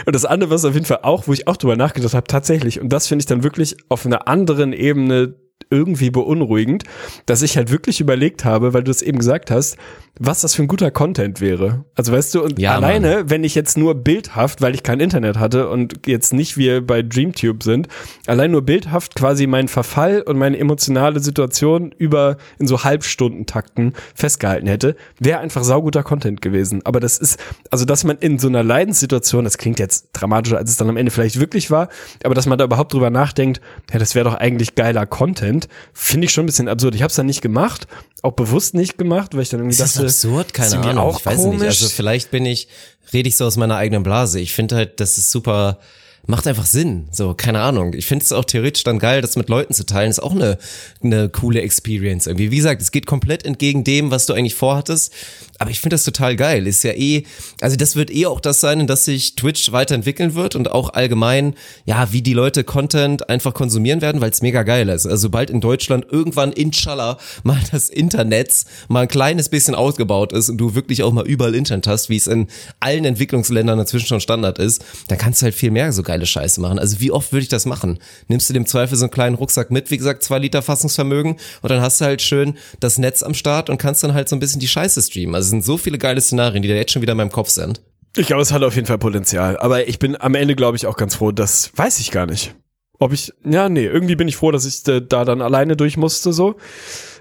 Und das andere, was auf jeden Fall auch, wo ich auch drüber nachgedacht habe, tatsächlich, und das finde ich dann wirklich auf einer anderen Ebene irgendwie beunruhigend, dass ich halt wirklich überlegt habe, weil du es eben gesagt hast, was das für ein guter Content wäre. Also weißt du, und Ja, alleine, wenn ich jetzt nur bildhaft, weil ich kein Internet hatte und jetzt nicht wir bei Dreamtube sind, allein nur bildhaft quasi meinen Verfall und meine emotionale Situation über in so Halbstundentakten festgehalten hätte, wäre einfach sauguter Content gewesen. Aber das ist, also dass man in so einer Leidenssituation, das klingt jetzt dramatischer, als es dann am Ende vielleicht wirklich war, aber dass man da überhaupt drüber nachdenkt, ja, das wäre doch eigentlich geiler Content, finde ich schon ein bisschen absurd. Ich habe es dann nicht gemacht, auch bewusst nicht gemacht, weil ich dann irgendwie Ist das dachte, absurd? Keine ist Ahnung. auch ich weiß komisch. nicht. Also vielleicht bin ich, rede ich so aus meiner eigenen Blase. Ich finde halt, das ist super, macht einfach Sinn. So, keine Ahnung. Ich finde es auch theoretisch dann geil, das mit Leuten zu teilen. Ist auch eine, eine coole Experience irgendwie. Wie gesagt, es geht komplett entgegen dem, was du eigentlich vorhattest. Aber ich finde das total geil. Ist ja eh, also das wird eh auch das sein, in das sich Twitch weiterentwickeln wird und auch allgemein, ja, wie die Leute Content einfach konsumieren werden, weil es mega geil ist. Also sobald in Deutschland irgendwann inshallah mal das Internet mal ein kleines bisschen ausgebaut ist und du wirklich auch mal überall Internet hast, wie es in allen Entwicklungsländern inzwischen schon Standard ist, dann kannst du halt viel mehr so geile Scheiße machen. Also wie oft würde ich das machen? Nimmst du dem Zweifel so einen kleinen Rucksack mit, wie gesagt, zwei Liter Fassungsvermögen und dann hast du halt schön das Netz am Start und kannst dann halt so ein bisschen die Scheiße streamen. Also es sind so viele geile Szenarien, die da jetzt schon wieder in meinem Kopf sind. Ich glaube, es hat auf jeden Fall Potenzial. Aber ich bin am Ende, glaube ich, auch ganz froh, das weiß ich gar nicht. Ob ich, ja, nee, irgendwie bin ich froh, dass ich da dann alleine durch musste, so.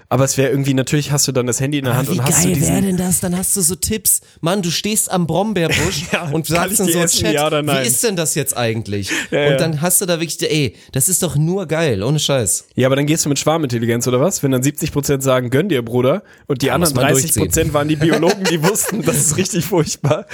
Aber es wäre irgendwie, natürlich hast du dann das Handy in der Hand und hast du diesen, denn das? Dann hast du so Tipps. Mann, du stehst am Brombeerbusch <laughs> Ja, und sagst in so essen, Chat, ja oder nein? wie ist denn das jetzt eigentlich? Ja, und dann hast du da wirklich, ey, das ist doch nur geil, ohne Scheiß. Ja, aber dann gehst du mit Schwarmintelligenz oder was? Wenn dann 70 Prozent sagen, gönn dir, Bruder, und die anderen muss man 30 Prozent waren die Biologen, die <laughs> wussten, das ist richtig furchtbar.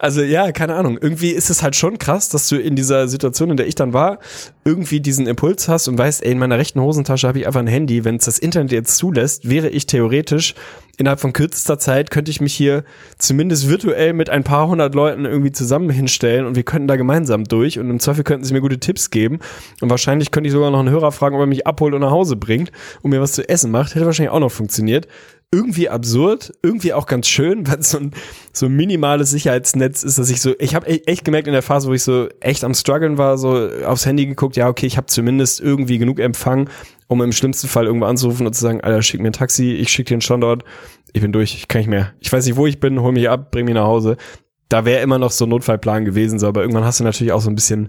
Also ja, keine Ahnung. Irgendwie ist es halt schon krass, dass du in dieser Situation, in der ich dann war, irgendwie diesen Impuls hast und weißt, ey, in meiner rechten Hosentasche habe ich einfach ein Handy. Wenn es das Internet jetzt zulässt, wäre ich theoretisch innerhalb von kürzester Zeit könnte ich mich hier zumindest virtuell mit ein paar hundert Leuten irgendwie zusammen hinstellen und wir könnten da gemeinsam durch und im Zweifel könnten sie mir gute Tipps geben und wahrscheinlich könnte ich sogar noch einen Hörer fragen, ob er mich abholt und nach Hause bringt und mir was zu essen macht. Hätte wahrscheinlich auch noch funktioniert. Irgendwie absurd, irgendwie auch ganz schön, <laughs> weil so ein, so ein minimales Sicherheitsnetz ist, dass ich so, ich habe echt gemerkt in der Phase, wo ich so echt am struggeln war, so aufs Handy geguckt, ja okay, ich habe zumindest irgendwie genug Empfang, um im schlimmsten Fall irgendwo anzurufen und zu sagen, Alter, schick mir ein Taxi, ich schick dir einen Standort, ich bin durch, ich kann nicht mehr. Ich weiß nicht, wo ich bin, hol mich ab, bring mich nach Hause. Da wäre immer noch so ein Notfallplan gewesen, so, aber irgendwann hast du natürlich auch so ein bisschen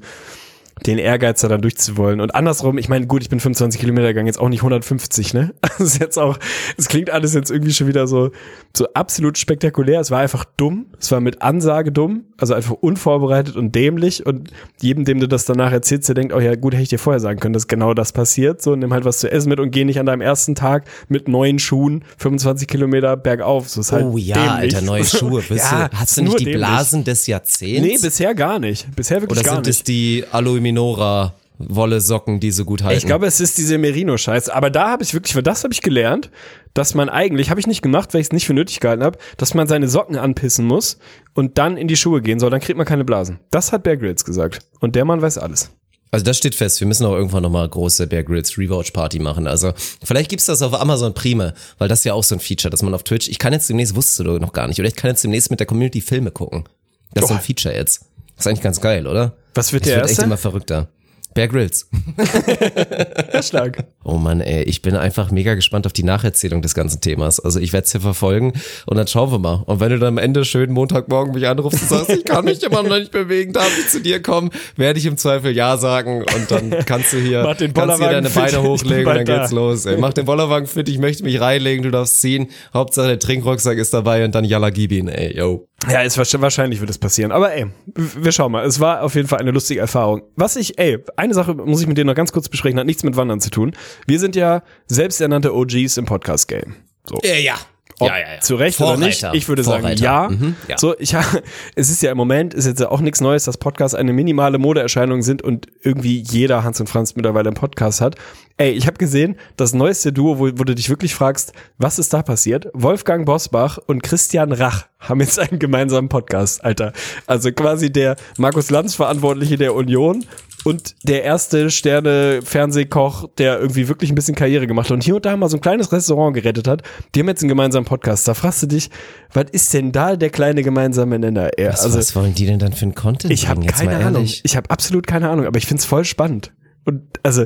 den Ehrgeiz da dann durchzuwollen. Und andersrum, ich meine, gut, ich bin 25 Kilometer gegangen, jetzt auch nicht 150, ne? <laughs> Das ist jetzt auch, es klingt alles jetzt irgendwie schon wieder so, so absolut spektakulär. Es war einfach dumm. Es war mit Ansage dumm. Also einfach unvorbereitet und dämlich. Und jedem, dem du das danach erzählst, der denkt, oh ja, gut, hätte ich dir vorher sagen können, dass genau das passiert. So, nimm halt was zu essen mit und geh nicht an deinem ersten Tag mit neuen Schuhen 25 Kilometer bergauf. So ist halt Oh ja, dämlich. Alter, neue <laughs> Schuhe. Bist ja, du, hast du nicht die dämlich. Blasen des Jahrzehnts? Nee, bisher gar nicht. Bisher wirklich Oder gar sind nicht. es die Aluminora Wolle Socken, die so gut halten? Ich glaube, es ist diese Merino-Scheiß. Aber da habe ich wirklich, weil das habe ich gelernt, dass man eigentlich, habe ich nicht gemacht, weil ich es nicht für nötig gehalten habe, dass man seine Socken anpissen muss und dann in die Schuhe gehen soll, dann kriegt man keine Blasen. Das hat Bear Grylls gesagt. Und der Mann weiß alles. Also das steht fest, wir müssen auch irgendwann nochmal große Bear Grylls Rewatch Party machen. Also vielleicht gibt's das auf Amazon Prime, weil das ist ja auch so ein Feature, dass man auf Twitch, ich kann jetzt demnächst, wusstest du noch gar nicht, oder ich kann jetzt demnächst mit der Community Filme gucken. Das ist so ein. Feature jetzt. Ist eigentlich ganz geil, oder? Was wird Das der wird echt erste? immer verrückter. Bear Grylls. <laughs> Stark. Oh Mann, ey, ich bin einfach mega gespannt auf die Nacherzählung des ganzen Themas. Also ich werde es hier verfolgen und dann schauen wir mal. Und wenn du dann am Ende schön Montagmorgen mich anrufst und sagst, ich kann mich immer noch nicht bewegen, darf ich zu dir kommen, werde ich im Zweifel Ja sagen und dann kannst du hier, kannst du hier deine fit, Beine ich bin hochlegen und dann da. geht's los. Ey. Mach den Bollerwagen fit, ich möchte mich reinlegen, du darfst ziehen. Hauptsache der Trinkrucksack ist dabei und dann Yalla gib ihn, ey, yo. Ja, ist wahrscheinlich, wird es passieren. Aber ey, wir schauen mal. Es war auf jeden Fall eine lustige Erfahrung. Was ich, ey, eine Sache muss ich mit dir noch ganz kurz besprechen, hat nichts mit Wandern zu tun. Wir sind ja selbsternannte OGs im Podcast-Game. So. Ja, ja. Ob ja, ja, ja. zu Recht oder nicht? Vorreiter. Ich würde sagen, Vorreiter. ja. Mhm, ja. So, ich <laughs> es ist ja im Moment ist jetzt ja auch nichts Neues, dass Podcasts eine minimale Modeerscheinung sind und irgendwie jeder Hans und Franz mittlerweile einen Podcast hat. Ey, ich habe gesehen, das neueste Duo, wo, wo du dich wirklich fragst, was ist da passiert? Wolfgang Bosbach und Christian Rach haben jetzt einen gemeinsamen Podcast, Alter. Also quasi der Markus Lanz Verantwortliche der Union und der erste Sterne-Fernsehkoch, der irgendwie wirklich ein bisschen Karriere gemacht hat und hier und da mal so ein kleines Restaurant gerettet hat, die haben jetzt einen gemeinsamen Podcast. Da fragst du dich, was ist denn da der kleine gemeinsame Nenner? Was, also was wollen die denn dann für ein Content ich habe keine mal Ahnung. Ich habe absolut keine Ahnung, aber ich find's voll spannend. Und also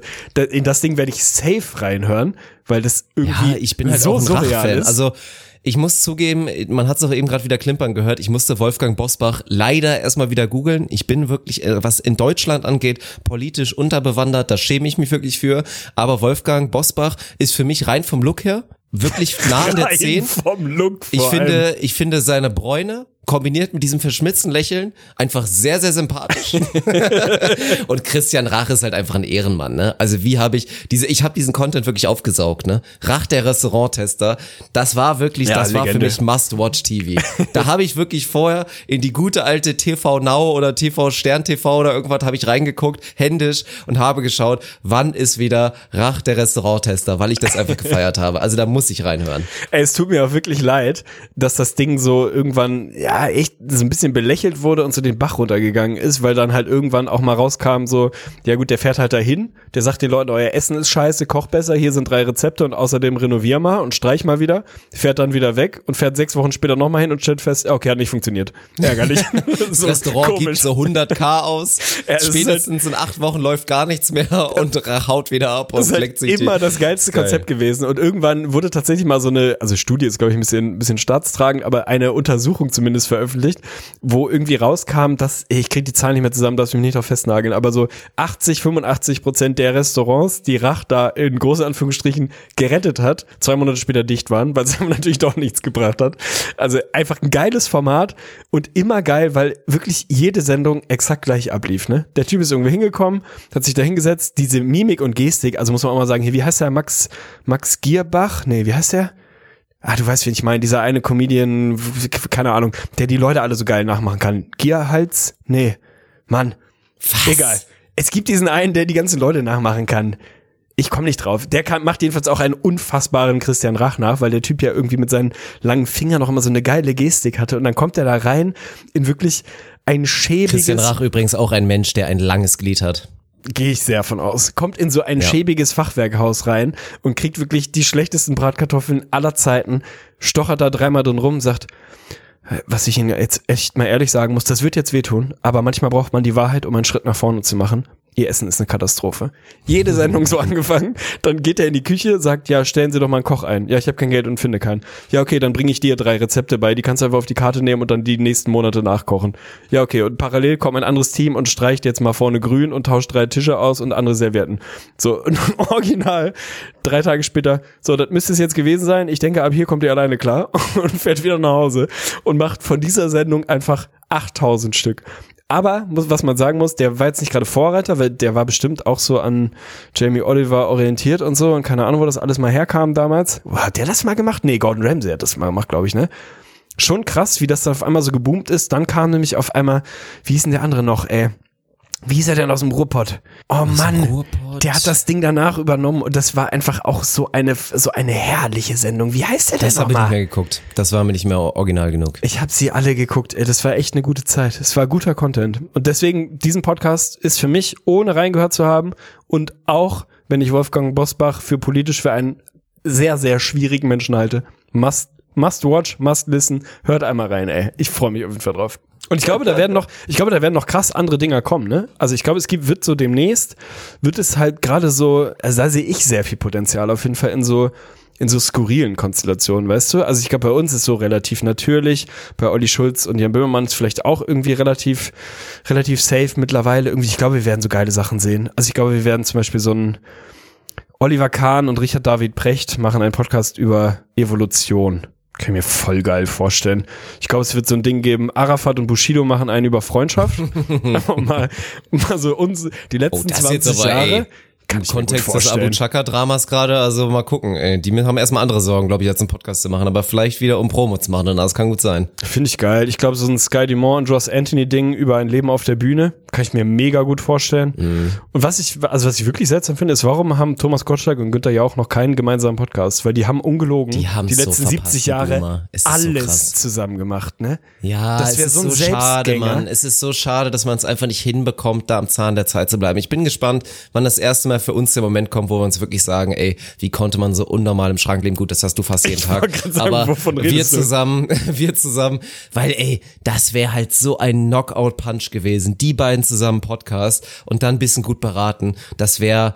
in das Ding werde ich safe reinhören, weil das irgendwie Ja, ich bin halt so auch ein surreal ist. Also ich muss zugeben, man hat es auch eben gerade wieder klimpern gehört. Ich musste Wolfgang Bosbach leider erstmal wieder googeln. Ich bin wirklich, äh, was in Deutschland angeht, politisch unterbewandert. Da schäme ich mich wirklich für. Aber Wolfgang Bosbach ist für mich rein vom Look her wirklich nah an der Rein 10. vom Look Ich allem. finde, ich finde seine Bräune kombiniert mit diesem verschmitzten Lächeln einfach sehr, sehr sympathisch. <laughs> und Christian Rach ist halt einfach ein Ehrenmann, ne? Also wie habe ich diese, ich habe diesen Content wirklich aufgesaugt, ne? Rach der Restauranttester, das war wirklich, Ja, das war für Legende. mich Must-Watch-TV. da habe ich wirklich vorher in die gute alte TV Now oder TV Stern TV oder irgendwas habe ich reingeguckt, händisch und habe geschaut, wann ist wieder Rach der Restauranttester, weil ich das einfach gefeiert habe. Also da muss ich reinhören. Ey, es tut mir auch wirklich leid, dass das Ding so irgendwann, ja, echt so ein bisschen belächelt wurde und so den Bach runtergegangen ist, weil dann halt irgendwann auch mal rauskam so, ja gut, der fährt halt dahin, der sagt den Leuten, euer Essen ist scheiße, koch besser, hier sind drei Rezepte und außerdem renovier mal und streich mal wieder, fährt dann wieder weg und fährt sechs Wochen später nochmal hin und stellt fest, okay, hat nicht funktioniert. Ärgerlich. <laughs> <laughs> so Das Restaurant gibt so 100k aus. <laughs> Ja, ist Spätestens in acht Wochen läuft gar nichts mehr und haut wieder ab und Das ist halt leckt sich immer die. das geilste Geil. Konzept gewesen. Und irgendwann wurde tatsächlich mal so eine, also Studie ist, glaube ich, ein bisschen, ein bisschen staatstragend, aber eine Untersuchung zumindest veröffentlicht, wo irgendwie rauskam, dass, ich kriege die Zahlen nicht mehr zusammen, darf ich mich nicht auf festnageln, aber so 80, 85 Prozent der Restaurants, die Rach da in große Anführungsstrichen gerettet hat, zwei Monate später dicht waren, weil <laughs> es natürlich doch nichts gebracht hat. Also einfach ein geiles Format und immer geil, weil wirklich jede Sendung exakt gleich ablief. Ne? Der Typ ist irgendwo hingekommen, hat sich da hingesetzt, diese Mimik und Gestik, also muss man auch mal sagen, hier, wie heißt der Max, Max Gierbach? Nee, wie heißt der? Ah, du weißt, wen ich meine, dieser eine Comedian, keine Ahnung, der die Leute alle so geil nachmachen kann. Gierhals? Nee, Mann, Was? egal. Es gibt diesen einen, der die ganzen Leute nachmachen kann. Ich komme nicht drauf. Der kann, macht jedenfalls auch einen unfassbaren Christian Rach nach, weil der Typ ja irgendwie mit seinen langen Fingern noch immer so eine geile Gestik hatte. Und dann kommt er da rein in wirklich ein schäbiges, Christian Rach übrigens auch ein Mensch, der ein langes Glied hat. Gehe ich sehr von aus, kommt in so ein Ja. schäbiges Fachwerkhaus rein und kriegt wirklich die schlechtesten Bratkartoffeln aller Zeiten, stochert da dreimal drin rum, sagt, "Äh, was ich Ihnen jetzt echt mal ehrlich sagen muss, das wird jetzt wehtun, aber manchmal braucht man die Wahrheit, um einen Schritt nach vorne zu machen. Ihr Essen ist eine Katastrophe. Jede Sendung so angefangen, dann geht er in die Küche, sagt, ja, stellen Sie doch mal einen Koch ein. Ja, ich habe kein Geld und finde keinen. Ja, okay, dann bringe ich dir drei Rezepte bei, die kannst du einfach auf die Karte nehmen und dann die nächsten Monate nachkochen. Ja, okay, und parallel kommt ein anderes Team und streicht jetzt mal vorne grün und tauscht drei Tische aus und andere Servietten. So, <laughs> original, drei Tage später, so, das müsste es jetzt gewesen sein. Ich denke, ab hier kommt ihr alleine klar <laughs> und fährt wieder nach Hause und macht von dieser Sendung einfach 8000 Stück. Aber, muss, was man sagen muss, der war jetzt nicht gerade Vorreiter, weil der war bestimmt auch so an Jamie Oliver orientiert und so und keine Ahnung, wo das alles mal herkam damals. Boah, hat der das mal gemacht? Nee, Gordon Ramsay hat das mal gemacht, glaube ich, ne? Schon krass, wie das da auf einmal so geboomt ist. Dann kam nämlich auf einmal, wie hieß denn der andere noch, ey? Wie hieß er denn aus dem Ruhrpott? Oh Mann, Ruhrpott? der hat das Ding danach übernommen und das war einfach auch so eine, so eine herrliche Sendung. Wie heißt der denn Das habe ich nicht mehr geguckt. Das war mir nicht mehr original genug. Ich habe sie alle geguckt. Das war echt eine gute Zeit. Es war guter Content. Und deswegen, diesen Podcast ist für mich, ohne reingehört zu haben und auch, wenn ich Wolfgang Bosbach für politisch für einen sehr, sehr schwierigen Menschen halte, must Must watch, must listen. Hört einmal rein, ey. Ich freue mich auf jeden Fall drauf. Und ich glaube, da werden noch, ich glaube, da werden noch krass andere Dinger kommen, ne? Also ich glaube, es gibt, wird so demnächst, wird es halt gerade so, also da sehe ich sehr viel Potenzial auf jeden Fall in so, in so skurrilen Konstellationen, weißt du? Also ich glaube, bei uns ist so relativ natürlich, bei Olli Schulz und Jan Böhmermann ist vielleicht auch irgendwie relativ, relativ safe mittlerweile. Irgendwie, ich glaube, wir werden so geile Sachen sehen. Also ich glaube, wir werden zum Beispiel so ein Oliver Kahn und Richard David Precht machen einen Podcast über Evolution. Kann ich mir voll geil vorstellen. Ich glaube, es wird so ein Ding geben, Arafat und Bushido machen einen über Freundschaft. <laughs> mal, mal so uns, die letzten Oh, das jetzt 20 aber, Jahre. ey. Kann Im Kontext des. Abu Chaka-Dramas gerade, also mal gucken. Ey. Die haben erstmal andere Sorgen, glaube ich, als einen Podcast zu machen, aber vielleicht wieder um Promo zu machen, das kann gut sein. Finde ich geil. Ich glaube, so ein Sky Dumont und Joss Anthony Ding über ein Leben auf der Bühne kann ich mir mega gut vorstellen. Mhm. Und was ich, also was ich wirklich seltsam finde, ist, warum haben Thomas Gottschalk und Günther Jauch noch keinen gemeinsamen Podcast? Weil die haben ungelogen Die haben's so letzten verpasst, 70 die Jahre so alles krass. zusammen gemacht, ne? Ja, Das es wär ist so so, schade. Mann. Es ist so schade, dass man es einfach nicht hinbekommt, da am Zahn der Zeit zu bleiben. Ich bin gespannt, wann das erste Mal für uns der Moment kommt, wo wir uns wirklich sagen, ey, wie konnte man so unnormal im Schrank leben? Gut, das hast du fast jeden Tag. wollte grad sagen, aber wovon wir zusammen, <laughs> wir zusammen, weil ey, das wäre halt so ein Knockout-Punch gewesen. Die beiden zusammen Podcast und dann ein bisschen gut beraten. Das wäre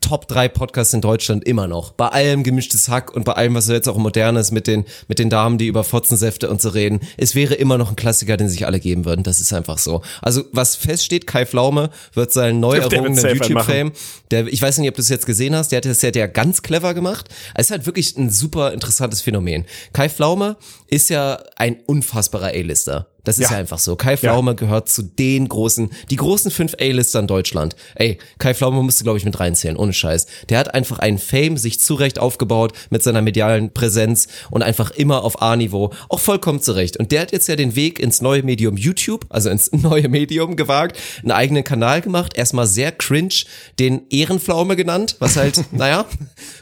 Top 3 Podcasts in Deutschland immer noch. Bei allem gemischtes Hack und bei allem, was jetzt auch modern ist mit den, mit den Damen, die über Fotzensäfte und so reden. Es wäre immer noch ein Klassiker, den sich alle geben würden. Das ist einfach so. Also, was feststeht, Kai Flaume wird seinen neu Der errungenen YouTube-Fame, der, ich weiß nicht, ob du es jetzt gesehen hast, der hat das der ja ganz clever gemacht. Es ist halt wirklich ein super interessantes Phänomen. Kai Flaume ist ja ein unfassbarer A-Lister. Das ist Ja. ja. einfach so. Kai Flaume gehört zu den großen, die großen fünf A-Lister in Deutschland. Ey, Kai Flaume musste, glaube ich, mit reinzählen, ohne Scheiß. Der hat einfach einen Fame sich zurecht aufgebaut mit seiner medialen Präsenz und einfach immer auf A-Niveau, auch vollkommen zurecht. Und der hat jetzt ja den Weg ins neue Medium YouTube, also ins <laughs> neue Medium gewagt, einen eigenen Kanal gemacht, erstmal sehr cringe, den Ehrenpflaume genannt, was halt, <laughs> naja,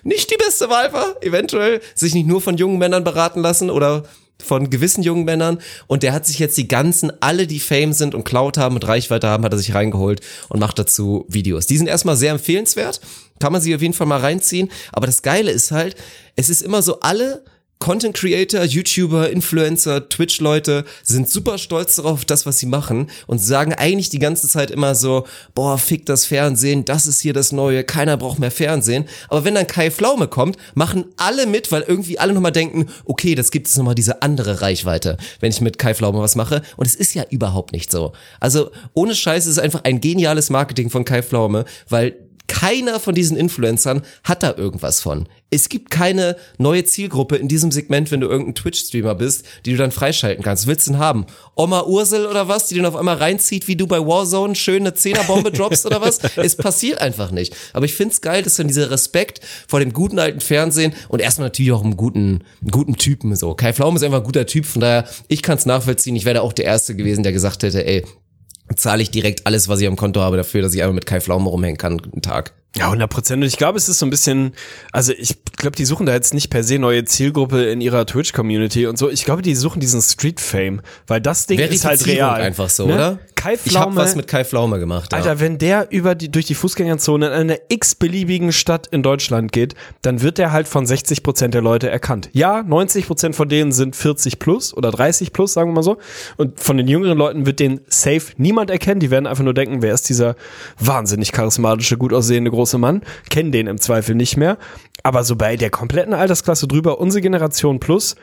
nicht die beste Wahl war, eventuell, sich nicht nur von jungen Männern beraten lassen oder von gewissen jungen Männern. Und der hat sich jetzt die ganzen, alle die Fame sind und Cloud haben und Reichweite haben, hat er sich reingeholt und macht dazu Videos. Die sind erstmal sehr empfehlenswert, kann man sich auf jeden Fall mal reinziehen, aber das Geile ist halt, es ist immer so, alle Content Creator, YouTuber, Influencer, Twitch-Leute sind super stolz darauf, das, was sie machen und sagen eigentlich die ganze Zeit immer so, boah, fick das Fernsehen, das ist hier das Neue, keiner braucht mehr Fernsehen. Aber wenn dann Kai Pflaume kommt, machen alle mit, weil irgendwie alle nochmal denken, okay, das gibt es nochmal diese andere Reichweite, wenn ich mit Kai Pflaume was mache. Und es ist ja überhaupt nicht so. Also ohne Scheiß ist es einfach ein geniales Marketing von Kai Pflaume, weil keiner von diesen Influencern hat da irgendwas von. Es gibt keine neue Zielgruppe in diesem Segment, wenn du irgendein Twitch-Streamer bist, die du dann freischalten kannst. Willst du denn haben? Oma Ursel oder was, die den auf einmal reinzieht, wie du bei Warzone schön eine Zehnerbombe droppst oder was? <laughs> Es passiert einfach nicht. Aber ich find's geil, dass dann dieser Respekt vor dem guten alten Fernsehen und erstmal natürlich auch einem guten, guten Typen so. Kai Pflaume ist einfach ein guter Typ, von daher, ich kann's nachvollziehen. Ich wäre auch der Erste gewesen, der gesagt hätte, ey, zahle ich direkt alles, was ich am Konto habe, dafür, dass ich einfach mit Kai Pflaume rumhängen kann, einen Tag. Ja, 100 Prozent. Und ich glaube, es ist so ein bisschen, also ich glaube, die suchen da jetzt nicht per se neue Zielgruppe in ihrer Twitch-Community und so. Ich glaube, die suchen diesen Street-Fame, weil das Ding ist halt real. einfach so, Ne? oder? Kai ich habe Pflaume, was mit Kai Pflaume gemacht. Ja. Alter, wenn der über die, durch die Fußgängerzone in einer x-beliebigen Stadt in Deutschland geht, dann wird der halt von 60 Prozent der Leute erkannt. Ja, 90 Prozent von denen sind 40 plus oder 30 plus, sagen wir mal so. Und von den jüngeren Leuten wird den safe niemand erkennen. Die werden einfach nur denken, wer ist dieser wahnsinnig charismatische, gut aussehende große Mann? Kennen den im Zweifel nicht mehr. Aber so bei der kompletten Altersklasse drüber, unsere Generation plus,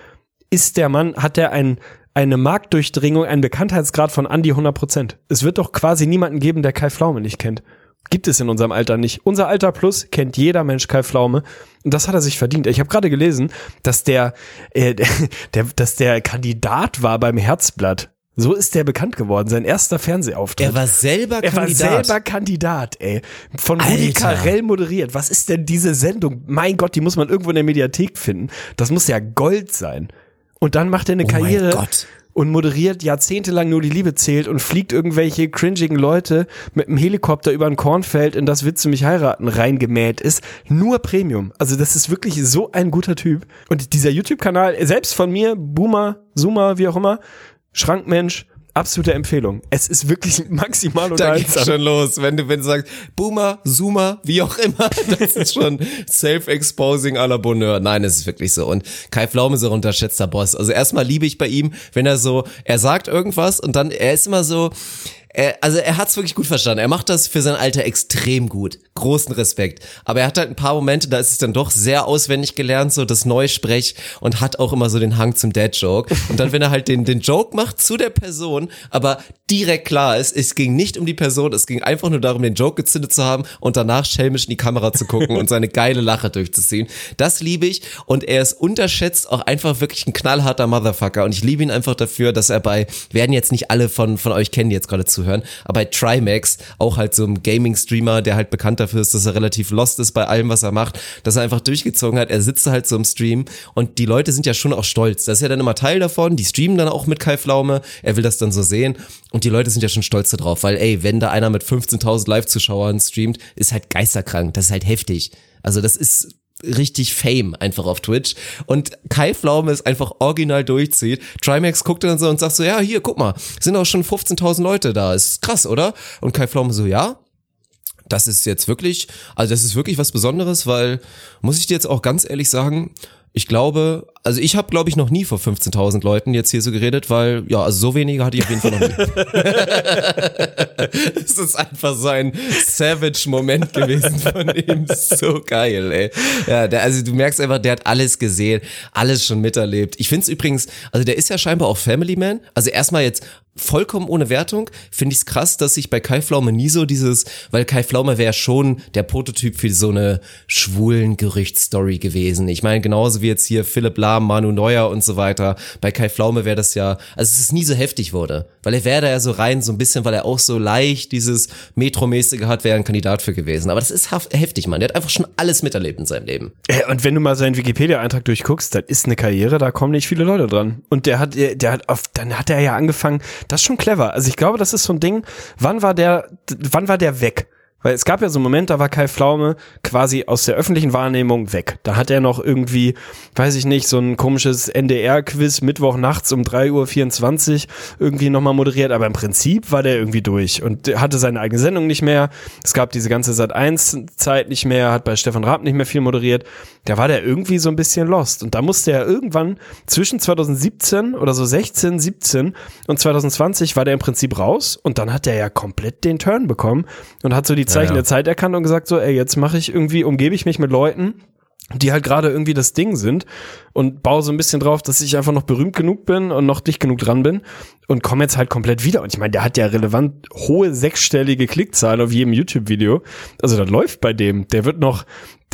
ist der Mann, hat der ein, eine Marktdurchdringung, einen Bekanntheitsgrad von an die 100 Prozent. Es wird doch quasi niemanden geben, der Kai Pflaume nicht kennt. Gibt es in unserem Alter nicht. Unser Alter plus kennt jeder Mensch Kai Pflaume. Und das hat er sich verdient. Ich habe gerade gelesen, dass der, äh, <laughs> der, dass der Kandidat war beim Herzblatt. So ist der bekannt geworden. Sein erster Fernsehauftritt. er war selber Er war Kandidat. selber Kandidat, ey. Von Rudi. Carell moderiert. Was ist denn diese Sendung? Mein Gott, die muss man irgendwo in der Mediathek finden. Das muss ja Gold sein. Und dann macht er eine Oh Karriere und moderiert jahrzehntelang nur die Liebe zählt und fliegt irgendwelche cringigen Leute mit einem Helikopter über ein Kornfeld, in das Willst du mich heiraten reingemäht ist. Nur Premium. Also das ist wirklich so ein guter Typ. Und dieser YouTube-Kanal, selbst von mir, Boomer, Zoomer, wie auch immer, Schrankmensch, absolute Empfehlung. Es ist wirklich <laughs> maximal Da geht's unterhaltsam. schon los. Wenn du, wenn du sagst, Boomer, Zoomer, wie auch immer, <laughs> das ist schon self-exposing à la Bonheur. Nein, es ist wirklich so. Und Kai Pflaume ist ein unterschätzter Boss. Also erstmal liebe ich bei ihm, wenn er so, er sagt irgendwas und dann, er ist immer so, er, also er hat's wirklich gut verstanden. Er macht das für sein Alter extrem gut. Großen Respekt. Aber er hat halt ein paar Momente, da ist es dann doch sehr auswendig gelernt, so das Neusprech und hat auch immer so den Hang zum Dad-Joke. Und dann, wenn er halt den, den Joke macht zu der Person, aber direkt klar ist, es ging nicht um die Person, es ging einfach nur darum, den Joke gezündet zu haben und danach schelmisch in die Kamera zu gucken und seine geile Lache durchzuziehen. Das liebe ich und er ist unterschätzt auch einfach wirklich ein knallharter Motherfucker und ich liebe ihn einfach dafür, dass er bei, werden jetzt nicht alle von, von euch kennen, die jetzt gerade zuhören, aber bei Trimax, auch halt so ein Gaming-Streamer, der halt bekannt dafür ist, dass er relativ lost ist bei allem, was er macht, dass er einfach durchgezogen hat, er sitzt halt so im Stream und die Leute sind ja schon auch stolz. Das ist ja dann immer Teil davon, die streamen dann auch mit Kai Pflaume, er will das dann so sehen. Und die Leute sind ja schon stolz darauf, weil ey, wenn da einer mit 15.000 Live-Zuschauern streamt, ist halt geisterkrank, das ist halt heftig. Also das ist richtig Fame einfach auf Twitch und Kai Pflaume es einfach original durchzieht. Trimax guckt dann so und sagt so, ja, hier, guck mal, sind auch schon 15.000 Leute da, ist krass, oder? Und Kai Pflaume so, ja, das ist jetzt wirklich, also das ist wirklich was Besonderes, weil, muss ich dir jetzt auch ganz ehrlich sagen, ich glaube, also ich habe, glaube ich, noch nie vor 15.000 Leuten jetzt hier so geredet, weil, ja, also so wenige hatte ich auf jeden Fall noch nie. <laughs> Es ist einfach so ein Savage-Moment gewesen von ihm. So geil, ey. Ja, der, also du merkst einfach, der hat alles gesehen, alles schon miterlebt. Ich finde es übrigens, also der ist ja scheinbar auch Family Man. Also erstmal jetzt vollkommen ohne Wertung, finde ich es krass, dass sich bei Kai Pflaume nie so dieses, weil Kai Pflaume wäre schon der Prototyp für so eine schwulen Gerüchtsstory gewesen. Ich meine, genauso wie jetzt hier Philipp Lahm, Manu Neuer und so weiter. Bei Kai Pflaume wäre das ja, also es ist nie so heftig wurde, weil er wäre da ja so rein, so ein bisschen, weil er auch so leicht dieses Metromäßige hat, wäre ein Kandidat für gewesen. Aber das ist heftig, Mann. Der hat einfach schon alles miterlebt in seinem Leben. Äh, Und wenn du mal seinen Wikipedia-Eintrag durchguckst, das ist eine Karriere, da kommen nicht viele Leute dran. Und der hat, der hat auf, dann hat er ja angefangen, das ist schon clever. Also ich glaube, das ist so ein Ding, wann war der, wann war der weg? Weil es gab ja so einen Moment, da war Kai Pflaume quasi aus der öffentlichen Wahrnehmung weg. Da hat er noch irgendwie, weiß ich nicht, so ein komisches NDR-Quiz Mittwoch nachts um 3.24 Uhr irgendwie nochmal moderiert. Aber im Prinzip war der irgendwie durch und hatte seine eigene Sendung nicht mehr. Es gab diese ganze Sat1-Zeit nicht mehr, hat bei Stefan Raab nicht mehr viel moderiert. Da war der irgendwie so ein bisschen lost. Und da musste er irgendwann zwischen 2017 oder so 16, 17 und 2020 war der im Prinzip raus und dann hat er ja komplett den Turn bekommen und hat so die Zeichen Ja, ja. der Zeit erkannt und gesagt so, ey, jetzt mache ich irgendwie, umgebe ich mich mit Leuten, die halt gerade irgendwie das Ding sind und baue so ein bisschen drauf, dass ich einfach noch berühmt genug bin und noch dicht genug dran bin und komme jetzt halt komplett wieder. Und ich meine, der hat ja relevant hohe sechsstellige Klickzahlen auf jedem YouTube-Video. Also das läuft bei dem. Der wird noch,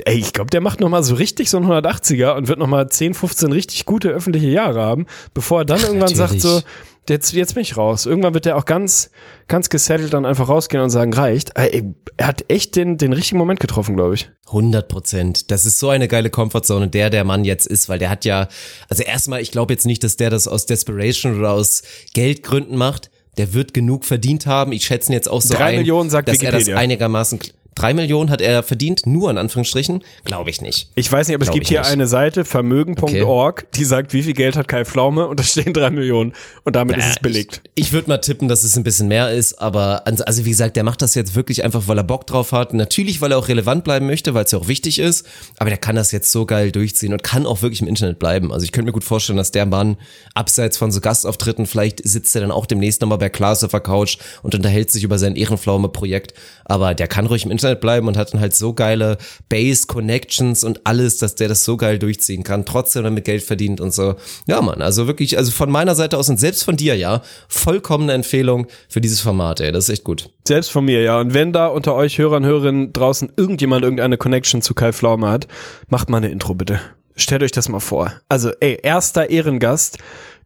ey, ich glaube, der macht noch mal so richtig so ein 180er und wird noch mal 10, 15 richtig gute öffentliche Jahre haben, bevor er dann irgendwann sagt natürlich. so, jetzt, jetzt bin ich raus. Irgendwann wird der auch ganz, ganz gesettelt dann einfach rausgehen und sagen, reicht. Ey, er hat echt den, den richtigen Moment getroffen, glaube ich. 100 Prozent. Das ist so eine geile Comfortzone, der der Mann jetzt ist, weil der hat ja, also erstmal, ich glaube jetzt nicht, dass der das aus Desperation oder aus Geldgründen macht. Der wird genug verdient haben. Ich schätze jetzt auch so Drei ein, Millionen, sagt dass er das Wikipedia. einigermaßen. Drei Millionen hat er verdient, nur in Anführungsstrichen? Glaube ich nicht. Ich weiß nicht, aber es Glaub gibt ich hier nicht. eine Seite, vermögen.org, die sagt, wie viel Geld hat Kai Pflaume und da stehen drei Millionen und damit ist es belegt. Ich, ich würde mal tippen, dass es ein bisschen mehr ist, aber also wie gesagt, der macht das jetzt wirklich einfach, weil er Bock drauf hat. Natürlich, weil er auch relevant bleiben möchte, weil es ja auch wichtig ist, aber der kann das jetzt so geil durchziehen und kann auch wirklich im Internet bleiben. Also ich könnte mir gut vorstellen, dass der Mann abseits von so Gastauftritten, vielleicht sitzt er dann auch demnächst nochmal bei Klaas auf der Couch und unterhält sich über sein Ehrenpflaume-Projekt, aber der kann ruhig im Internet bleiben und hat dann halt so geile Base-Connections und alles, dass der das so geil durchziehen kann, trotzdem damit Geld verdient und so. Ja, Mann, also wirklich, also von meiner Seite aus und selbst von dir, ja, vollkommene Empfehlung für dieses Format, ey, das ist echt gut. Selbst von mir, ja. Und wenn da unter euch Hörern, Hörerinnen draußen irgendjemand irgendeine Connection zu Kai Pflaume hat, macht mal eine Intro bitte. Stellt euch das mal vor. Also, ey, erster Ehrengast.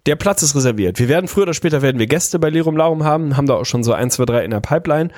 Der Platz ist reserviert. Wir werden früher oder später werden wir Gäste bei Lirum Larum haben, haben da auch schon so ein, zwei, drei in der Pipeline.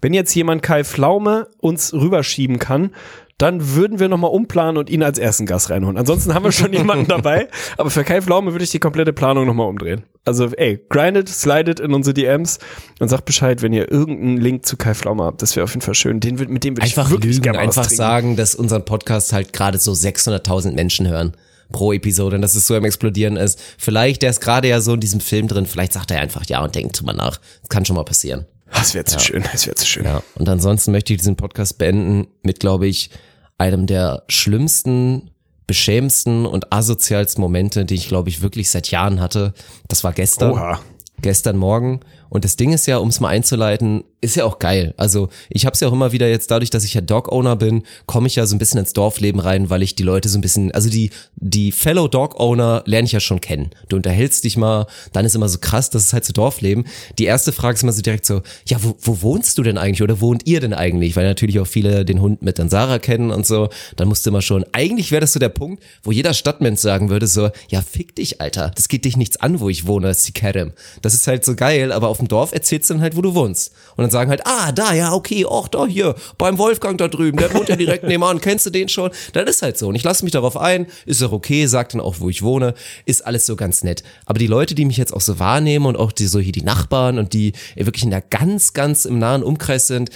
Wenn jetzt jemand Kai Pflaume uns rüberschieben kann, dann würden wir nochmal umplanen und ihn als ersten Gast reinholen. Ansonsten haben wir schon <laughs> jemanden dabei, aber für Kai Pflaume würde ich die komplette Planung nochmal umdrehen. Also, ey, grindet, slidet in unsere DMs und sagt Bescheid, wenn ihr irgendeinen Link zu Kai Pflaume habt. Das wäre auf jeden Fall schön. Den, mit dem würde ich Einfach wirklich lügen, gerne einfach sagen, dass unseren Podcast halt gerade so 600.000 Menschen hören. pro Episode und dass es so am explodieren ist. Vielleicht, der ist gerade ja so in diesem Film drin, vielleicht sagt er einfach ja und denkt drüber nach. Das kann schon mal passieren. Das wäre zu schön, das wäre zu schön. Ja. Und ansonsten möchte ich diesen Podcast beenden mit, glaube ich, einem der schlimmsten, beschämendsten und asozialsten Momente, die ich, glaube ich, wirklich seit Jahren hatte. Das war gestern. Oha. Gestern Morgen. Und das Ding ist ja, um es mal einzuleiten, ist ja auch geil. Also ich habe es ja auch immer wieder jetzt dadurch, dass ich ja Dog-Owner bin, komme ich ja so ein bisschen ins Dorfleben rein, weil ich die Leute so ein bisschen, also die die Fellow Dog-Owner lerne ich ja schon kennen. Du unterhältst dich mal, dann ist immer so krass, das ist halt so Dorfleben. Die erste Frage ist immer so direkt so, ja, wo, wo wohnst du denn eigentlich oder wohnt ihr denn eigentlich? Weil natürlich auch viele den Hund mit dann Sarah kennen und so. Dann musst du immer schon, eigentlich wäre das so der Punkt, wo jeder Stadtmensch sagen würde so, ja, fick dich, Alter. Das geht dich nichts an, wo ich wohne, ist die. Das ist halt so geil, aber auf dem Dorf erzählst du dann halt, wo du wohnst. Und dann sagen halt, ah, da, ja, okay, ach, da hier, beim Wolfgang da drüben, der wohnt ja direkt <laughs> nebenan, kennst du den schon? Das ist halt so. Und ich lasse mich darauf ein, ist auch okay, sag dann auch, wo ich wohne, ist alles so ganz nett. Aber die Leute, die mich jetzt auch so wahrnehmen und auch die so hier die Nachbarn und die wirklich in der ganz, ganz im nahen Umkreis sind,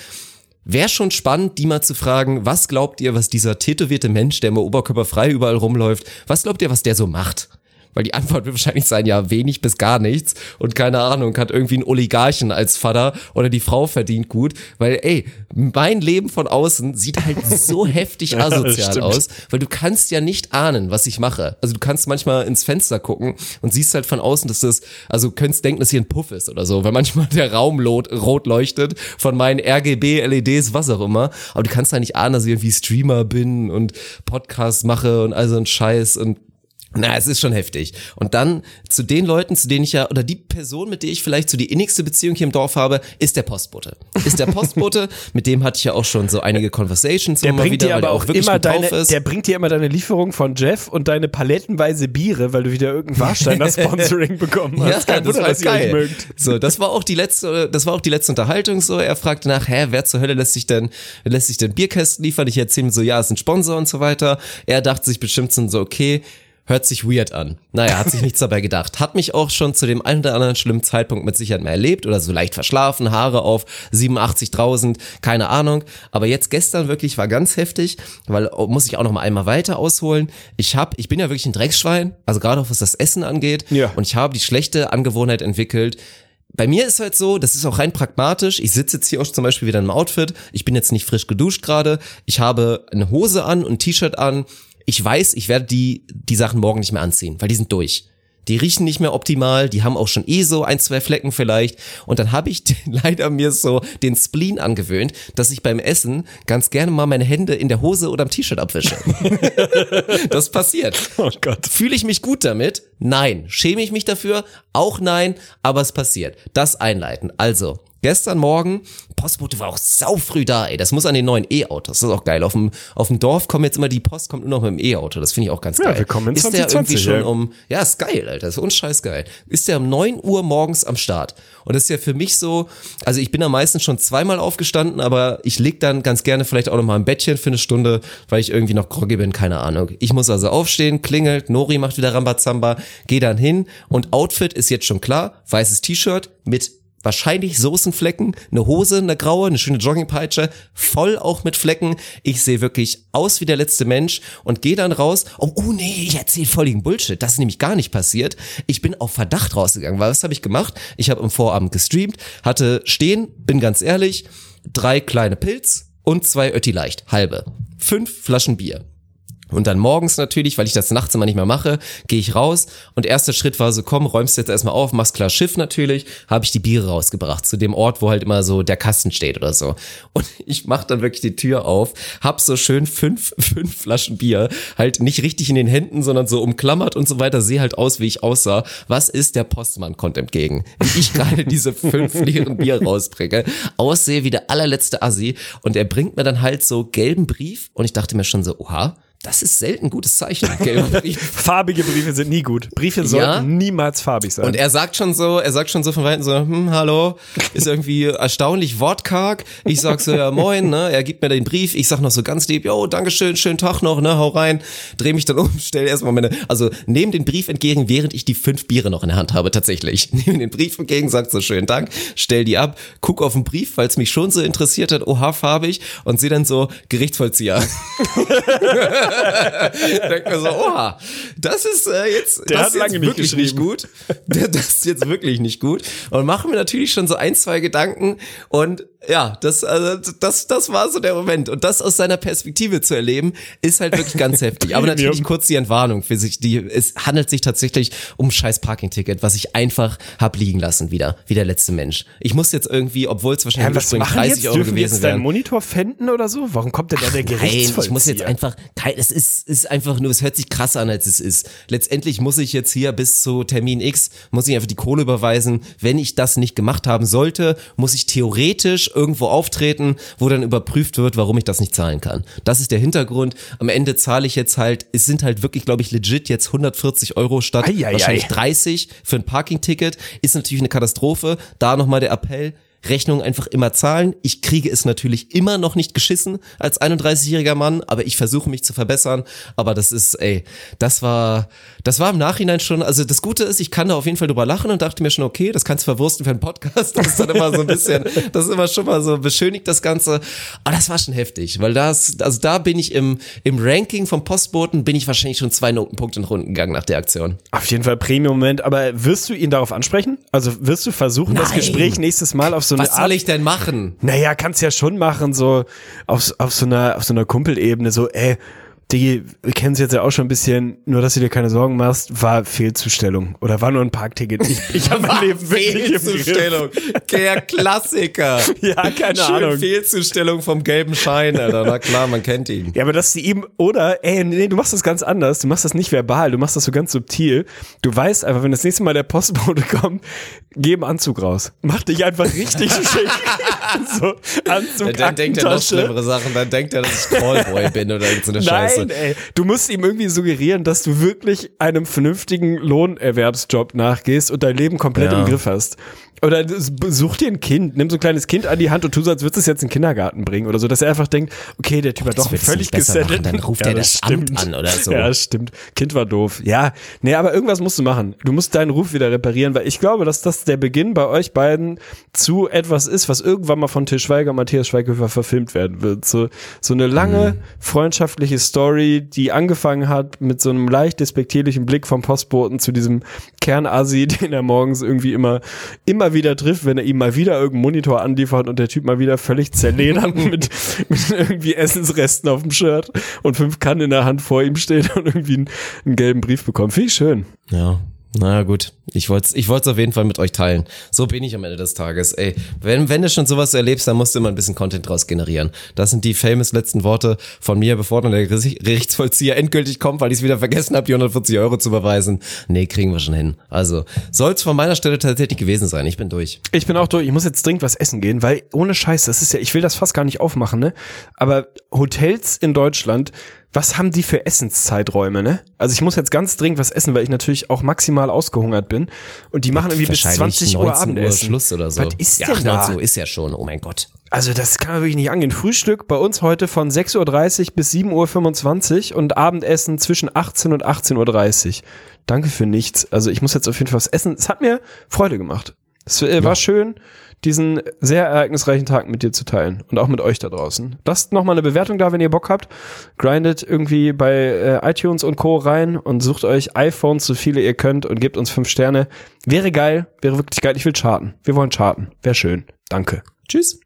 Wäre schon spannend, die mal zu fragen, was glaubt ihr, was dieser tätowierte Mensch, der immer oberkörperfrei überall rumläuft, was glaubt ihr, was der so macht? Weil die Antwort wird wahrscheinlich sein, ja, wenig bis gar nichts. Und keine Ahnung, hat irgendwie einen Oligarchen als Vater oder die Frau verdient gut. Weil, ey, mein Leben von außen sieht halt so <laughs> heftig Ja, asozial stimmt. aus. Weil du kannst ja nicht ahnen, was ich mache. Also du kannst manchmal ins Fenster gucken und siehst halt von außen, dass das, also du könntest denken, dass hier ein Puff ist oder so. Weil manchmal der Raum lot, rot leuchtet von meinen RGB, LEDs, was auch immer. Aber du kannst halt nicht ahnen, dass ich irgendwie Streamer bin und Podcasts mache und all so ein Scheiß und na, es ist schon heftig. Und dann zu den Leuten, zu denen ich ja, oder die Person, mit der ich vielleicht so die innigste Beziehung hier im Dorf habe, ist der Postbote. Ist der Postbote, <laughs> mit dem hatte ich ja auch schon so einige Conversations Der immer bringt wieder, dir aber der auch wirklich immer deine, ist. der bringt dir immer deine Lieferung von Jeff und deine palettenweise Biere, weil du wieder irgendein Warsteiner <laughs> Sponsoring bekommen hast. Kein Wunder, dass ihr euch mögt. So, das war auch die letzte, das war auch die letzte Unterhaltung so. Er fragte nach, hä, wer zur Hölle lässt sich denn, lässt sich denn Bierkästen liefern? Ich erzähle ihm so, ja, ist ein Sponsor und so weiter. Er dachte sich bestimmt so, okay, hört sich weird an. Naja, hat sich nichts dabei gedacht. Hat mich auch schon zu dem einen oder anderen schlimmen Zeitpunkt mit Sicherheit mal erlebt oder so leicht verschlafen, Haare auf 87.000, keine Ahnung. Aber jetzt gestern wirklich war ganz heftig, weil oh, muss ich auch noch mal einmal weiter ausholen. Ich hab, ich bin ja wirklich ein Drecksschwein, also gerade auch was das Essen angeht. Ja. Und ich habe die schlechte Angewohnheit entwickelt, bei mir ist halt so, das ist auch rein pragmatisch. Ich sitze jetzt hier auch zum Beispiel wieder im Outfit. Ich bin jetzt nicht frisch geduscht gerade. Ich habe eine Hose an und ein T-Shirt an. Ich weiß, ich werde die, die Sachen morgen nicht mehr anziehen, weil die sind durch. Die riechen nicht mehr optimal, die haben auch schon eh so ein, zwei Flecken vielleicht. Und dann habe ich <laughs> leider mir so den Spleen angewöhnt, dass ich beim Essen ganz gerne mal meine Hände in der Hose oder am T-Shirt abwische. <laughs> das passiert. Oh Gott. Fühle ich mich gut damit? Nein. Schäme ich mich dafür? Auch nein, aber es passiert. Das einleiten. Also, gestern Morgen, Postbote war auch sau früh da, ey. Das muss an den neuen E-Autos. Das ist auch geil. Auf dem, auf dem Dorf kommt jetzt immer die Post, kommt nur noch mit dem E-Auto. Das finde ich auch ganz Ja, geil. willkommen in ist der 2020, irgendwie schon ey. um, ja, ist geil, Alter. Ist unscheiß geil. Ist der um 9 Uhr morgens am Start. Und das ist ja für mich so, also ich bin da meistens schon zweimal aufgestanden, aber ich leg dann ganz gerne vielleicht auch noch mal im Bettchen für eine Stunde, weil ich irgendwie noch groggy bin, keine Ahnung. Ich muss also aufstehen, klingelt, Nori macht wieder Rambazamba, geh dann hin und Outfit ist jetzt schon klar, weißes T-Shirt mit wahrscheinlich Soßenflecken, eine Hose, eine graue, eine schöne Joggingpeitsche, voll auch mit Flecken. Ich sehe wirklich aus wie der letzte Mensch und gehe dann raus. Oh, oh nee, ich erzähle völligen Bullshit. Das ist nämlich gar nicht passiert. Ich bin auf Verdacht rausgegangen. Weil was habe ich gemacht? Ich habe am Vorabend gestreamt, hatte stehen, bin ganz ehrlich, drei kleine Pilz und zwei Ötti leicht, halbe. Fünf Flaschen Bier. Und dann morgens natürlich, weil ich das nachts immer nicht mehr mache, gehe ich raus und erster Schritt war so, komm, räumst jetzt erstmal auf, machst klar Schiff natürlich, habe ich die Biere rausgebracht zu dem Ort, wo halt immer so der Kasten steht oder so. Und <laughs> ich mach dann wirklich die Tür auf, hab so schön fünf, <laughs> fünf Flaschen Bier, halt nicht richtig in den Händen, sondern so umklammert und so weiter, sehe halt aus, wie ich aussah. Was ist der Postmann kommt entgegen? Wie ich <laughs> gerade diese fünf leeren Bier rausbringe, aussehe wie der allerletzte Assi und er bringt mir dann halt so gelben Brief und ich dachte mir schon so, oha, das ist selten ein gutes Zeichen. <laughs> Brief. Farbige Briefe sind nie gut. Briefe sollten Ja. niemals farbig sein. Und er sagt schon so, er sagt schon so von Weitem so, hm, hallo, ist irgendwie erstaunlich wortkarg. Ich sag so, ja moin, ne, er gibt mir den Brief, ich sag noch so ganz lieb, jo, dankeschön, schönen Tag noch, ne, hau rein, dreh mich dann um, <laughs> stell erstmal meine, also nehme den Brief entgegen, während ich die fünf Biere noch in der Hand habe, tatsächlich. <laughs> Nehme den Brief entgegen, sagt so, schönen Dank, stell die ab, guck auf den Brief, weil es mich schon so interessiert hat, oha, farbig, und sehe dann so, Gerichtsvollzieher. Denk mir so, oha, das ist äh, jetzt, Der das ist jetzt wirklich nicht gut. <laughs> Das ist jetzt wirklich nicht gut. Und machen mir natürlich schon so ein, zwei Gedanken und ja, das, also, das, das war so der Moment. Und das aus seiner Perspektive zu erleben, ist halt wirklich ganz <laughs> heftig. Aber natürlich kurz die Entwarnung für sich. Die, es handelt sich tatsächlich um ein scheiß Parking-Ticket, was ich einfach hab liegen lassen wieder, wie der letzte Mensch. Ich muss jetzt irgendwie, obwohl es wahrscheinlich Ja, was machen 30 jetzt? Euro Dürfen gewesen jetzt deinen. Monitor fänden oder so? Warum kommt denn da der Nein, Gerichtsvollzieher? ich muss jetzt einfach, kein, es ist, ist einfach nur, es hört sich krasser an, als es ist. Letztendlich muss ich jetzt hier bis zu Termin X, muss ich einfach die Kohle überweisen. Wenn ich das nicht gemacht haben sollte, muss ich theoretisch irgendwo auftreten, wo dann überprüft wird, warum ich das nicht zahlen kann. Das ist der Hintergrund. Am Ende zahle ich jetzt halt, es sind halt wirklich, glaube ich, legit jetzt 140 Euro statt Ei, ei, wahrscheinlich ei. 30 für ein Parking-Ticket. Ist natürlich eine Katastrophe. Da nochmal der Appell. Rechnung einfach immer zahlen. Ich kriege es natürlich immer noch nicht geschissen als 31-jähriger Mann, aber ich versuche mich zu verbessern. Aber das ist, ey, das war, das war im Nachhinein schon, also das Gute ist, ich kann da auf jeden Fall drüber lachen und dachte mir schon, okay, das kannst du verwursten für einen Podcast. Das ist dann immer so ein bisschen, <laughs> das ist immer schon mal so beschönigt das Ganze. Aber das war schon heftig, weil das, also da bin ich im, im Ranking vom Postboten, bin ich wahrscheinlich schon zwei Notenpunkte in Runden gegangen nach der Aktion. Auf jeden Fall Premium-Moment, aber wirst du ihn darauf ansprechen? Also wirst du versuchen, das Nein. Gespräch nächstes Mal auf so Was Art soll ich denn machen? Naja, kannst ja schon machen, so auf, auf so einer, auf so einer Kumpelebene, so, ey, die, wir kennen sie jetzt ja auch schon ein bisschen, nur dass du dir keine Sorgen machst, war Fehlzustellung oder war nur ein Parkticket. Ich, ich habe mein Leben wirklich. Fehlzustellung. Der Klassiker. <laughs> Ja, keine Schön Ahnung. Fehlzustellung vom gelben Schein, Alter. Na klar, man kennt ihn. Ja, aber dass sie ihm, oder, ey, nee, du machst das ganz anders, du machst das nicht verbal, du machst das so ganz subtil. Du weißt einfach, wenn das nächste Mal der Postbote <laughs> kommt, geh im Anzug raus. Mach dich einfach richtig <laughs> schick. so, Anzug, Dann denkt er noch schlimmere Sachen. Dann denkt er, dass ich Callboy bin oder irgendeine so Scheiße. Nein, ey. Du musst ihm irgendwie suggerieren, dass du wirklich einem vernünftigen Lohnerwerbsjob nachgehst und dein Leben komplett Ja. im Griff hast. Oder such dir ein Kind, nimm so ein kleines Kind an die Hand und tu so, als würdest du es jetzt in den Kindergarten bringen oder so, dass er einfach denkt, okay, der Typ hat das doch völlig gesettelt. dann ruft er das Amt an oder so. Ja, das stimmt. Kind war doof. Ja, nee, aber irgendwas musst du machen. Du musst deinen Ruf wieder reparieren, weil ich glaube, dass das der Beginn bei euch beiden zu etwas ist, was irgendwann mal von Til Schweiger und Matthias Schweighöfer verfilmt werden wird. So, so eine lange freundschaftliche Story, die angefangen hat mit so einem leicht despektierlichen Blick vom Postboten zu diesem Kernasi, <laughs> den er morgens irgendwie immer, immer wieder trifft, wenn er ihm mal wieder irgendeinen Monitor anliefert und der Typ mal wieder völlig zerledert <laughs> mit, mit irgendwie Essensresten auf dem Shirt und fünf Kannen in der Hand vor ihm steht und irgendwie einen, einen gelben Brief bekommt. Finde ich schön. Ja. Na gut, ich wollte es ich wollt's auf jeden Fall mit euch teilen. So bin ich am Ende des Tages. Ey, wenn, wenn du schon sowas erlebst, dann musst du immer ein bisschen Content draus generieren. Das sind die famous letzten Worte von mir, bevor dann der Gericht- Gerichtsvollzieher endgültig kommt, weil ich es wieder vergessen habe, die 140 Euro zu überweisen. Nee, kriegen wir schon hin. Also, soll's von meiner Stelle tatsächlich gewesen sein. Ich bin durch. Ich bin auch durch. Ich muss jetzt dringend was essen gehen, weil ohne Scheiß, das ist ja, ich will das fast gar nicht aufmachen, ne? Aber Hotels in Deutschland, was haben die für Essenszeiträume, ne? Also ich muss jetzt ganz dringend was essen, weil ich natürlich auch maximal ausgehungert bin. Und die machen irgendwie bis Wahrscheinlich 20 Uhr 19 Abendessen. Schluss oder so. Was ist ja, denn da? 19 Uhr ist ja schon. Oh mein Gott. Also das kann man wirklich nicht angehen. Frühstück bei uns heute von 6.30 Uhr bis 7.25 Uhr und Abendessen zwischen 18 und 18.30 Uhr. Danke für nichts. Also ich muss jetzt auf jeden Fall was essen. Es hat mir Freude gemacht. Es äh, war schön, diesen sehr ereignisreichen Tag mit dir zu teilen und auch mit euch da draußen. Lasst nochmal eine Bewertung da, wenn ihr Bock habt. Grindet irgendwie bei äh, iTunes und Co. rein und sucht euch iPhones, so viele ihr könnt und gebt uns fünf Sterne. Wäre geil, wäre wirklich geil. Ich will charten. Wir wollen charten. Wäre schön. Danke. Tschüss.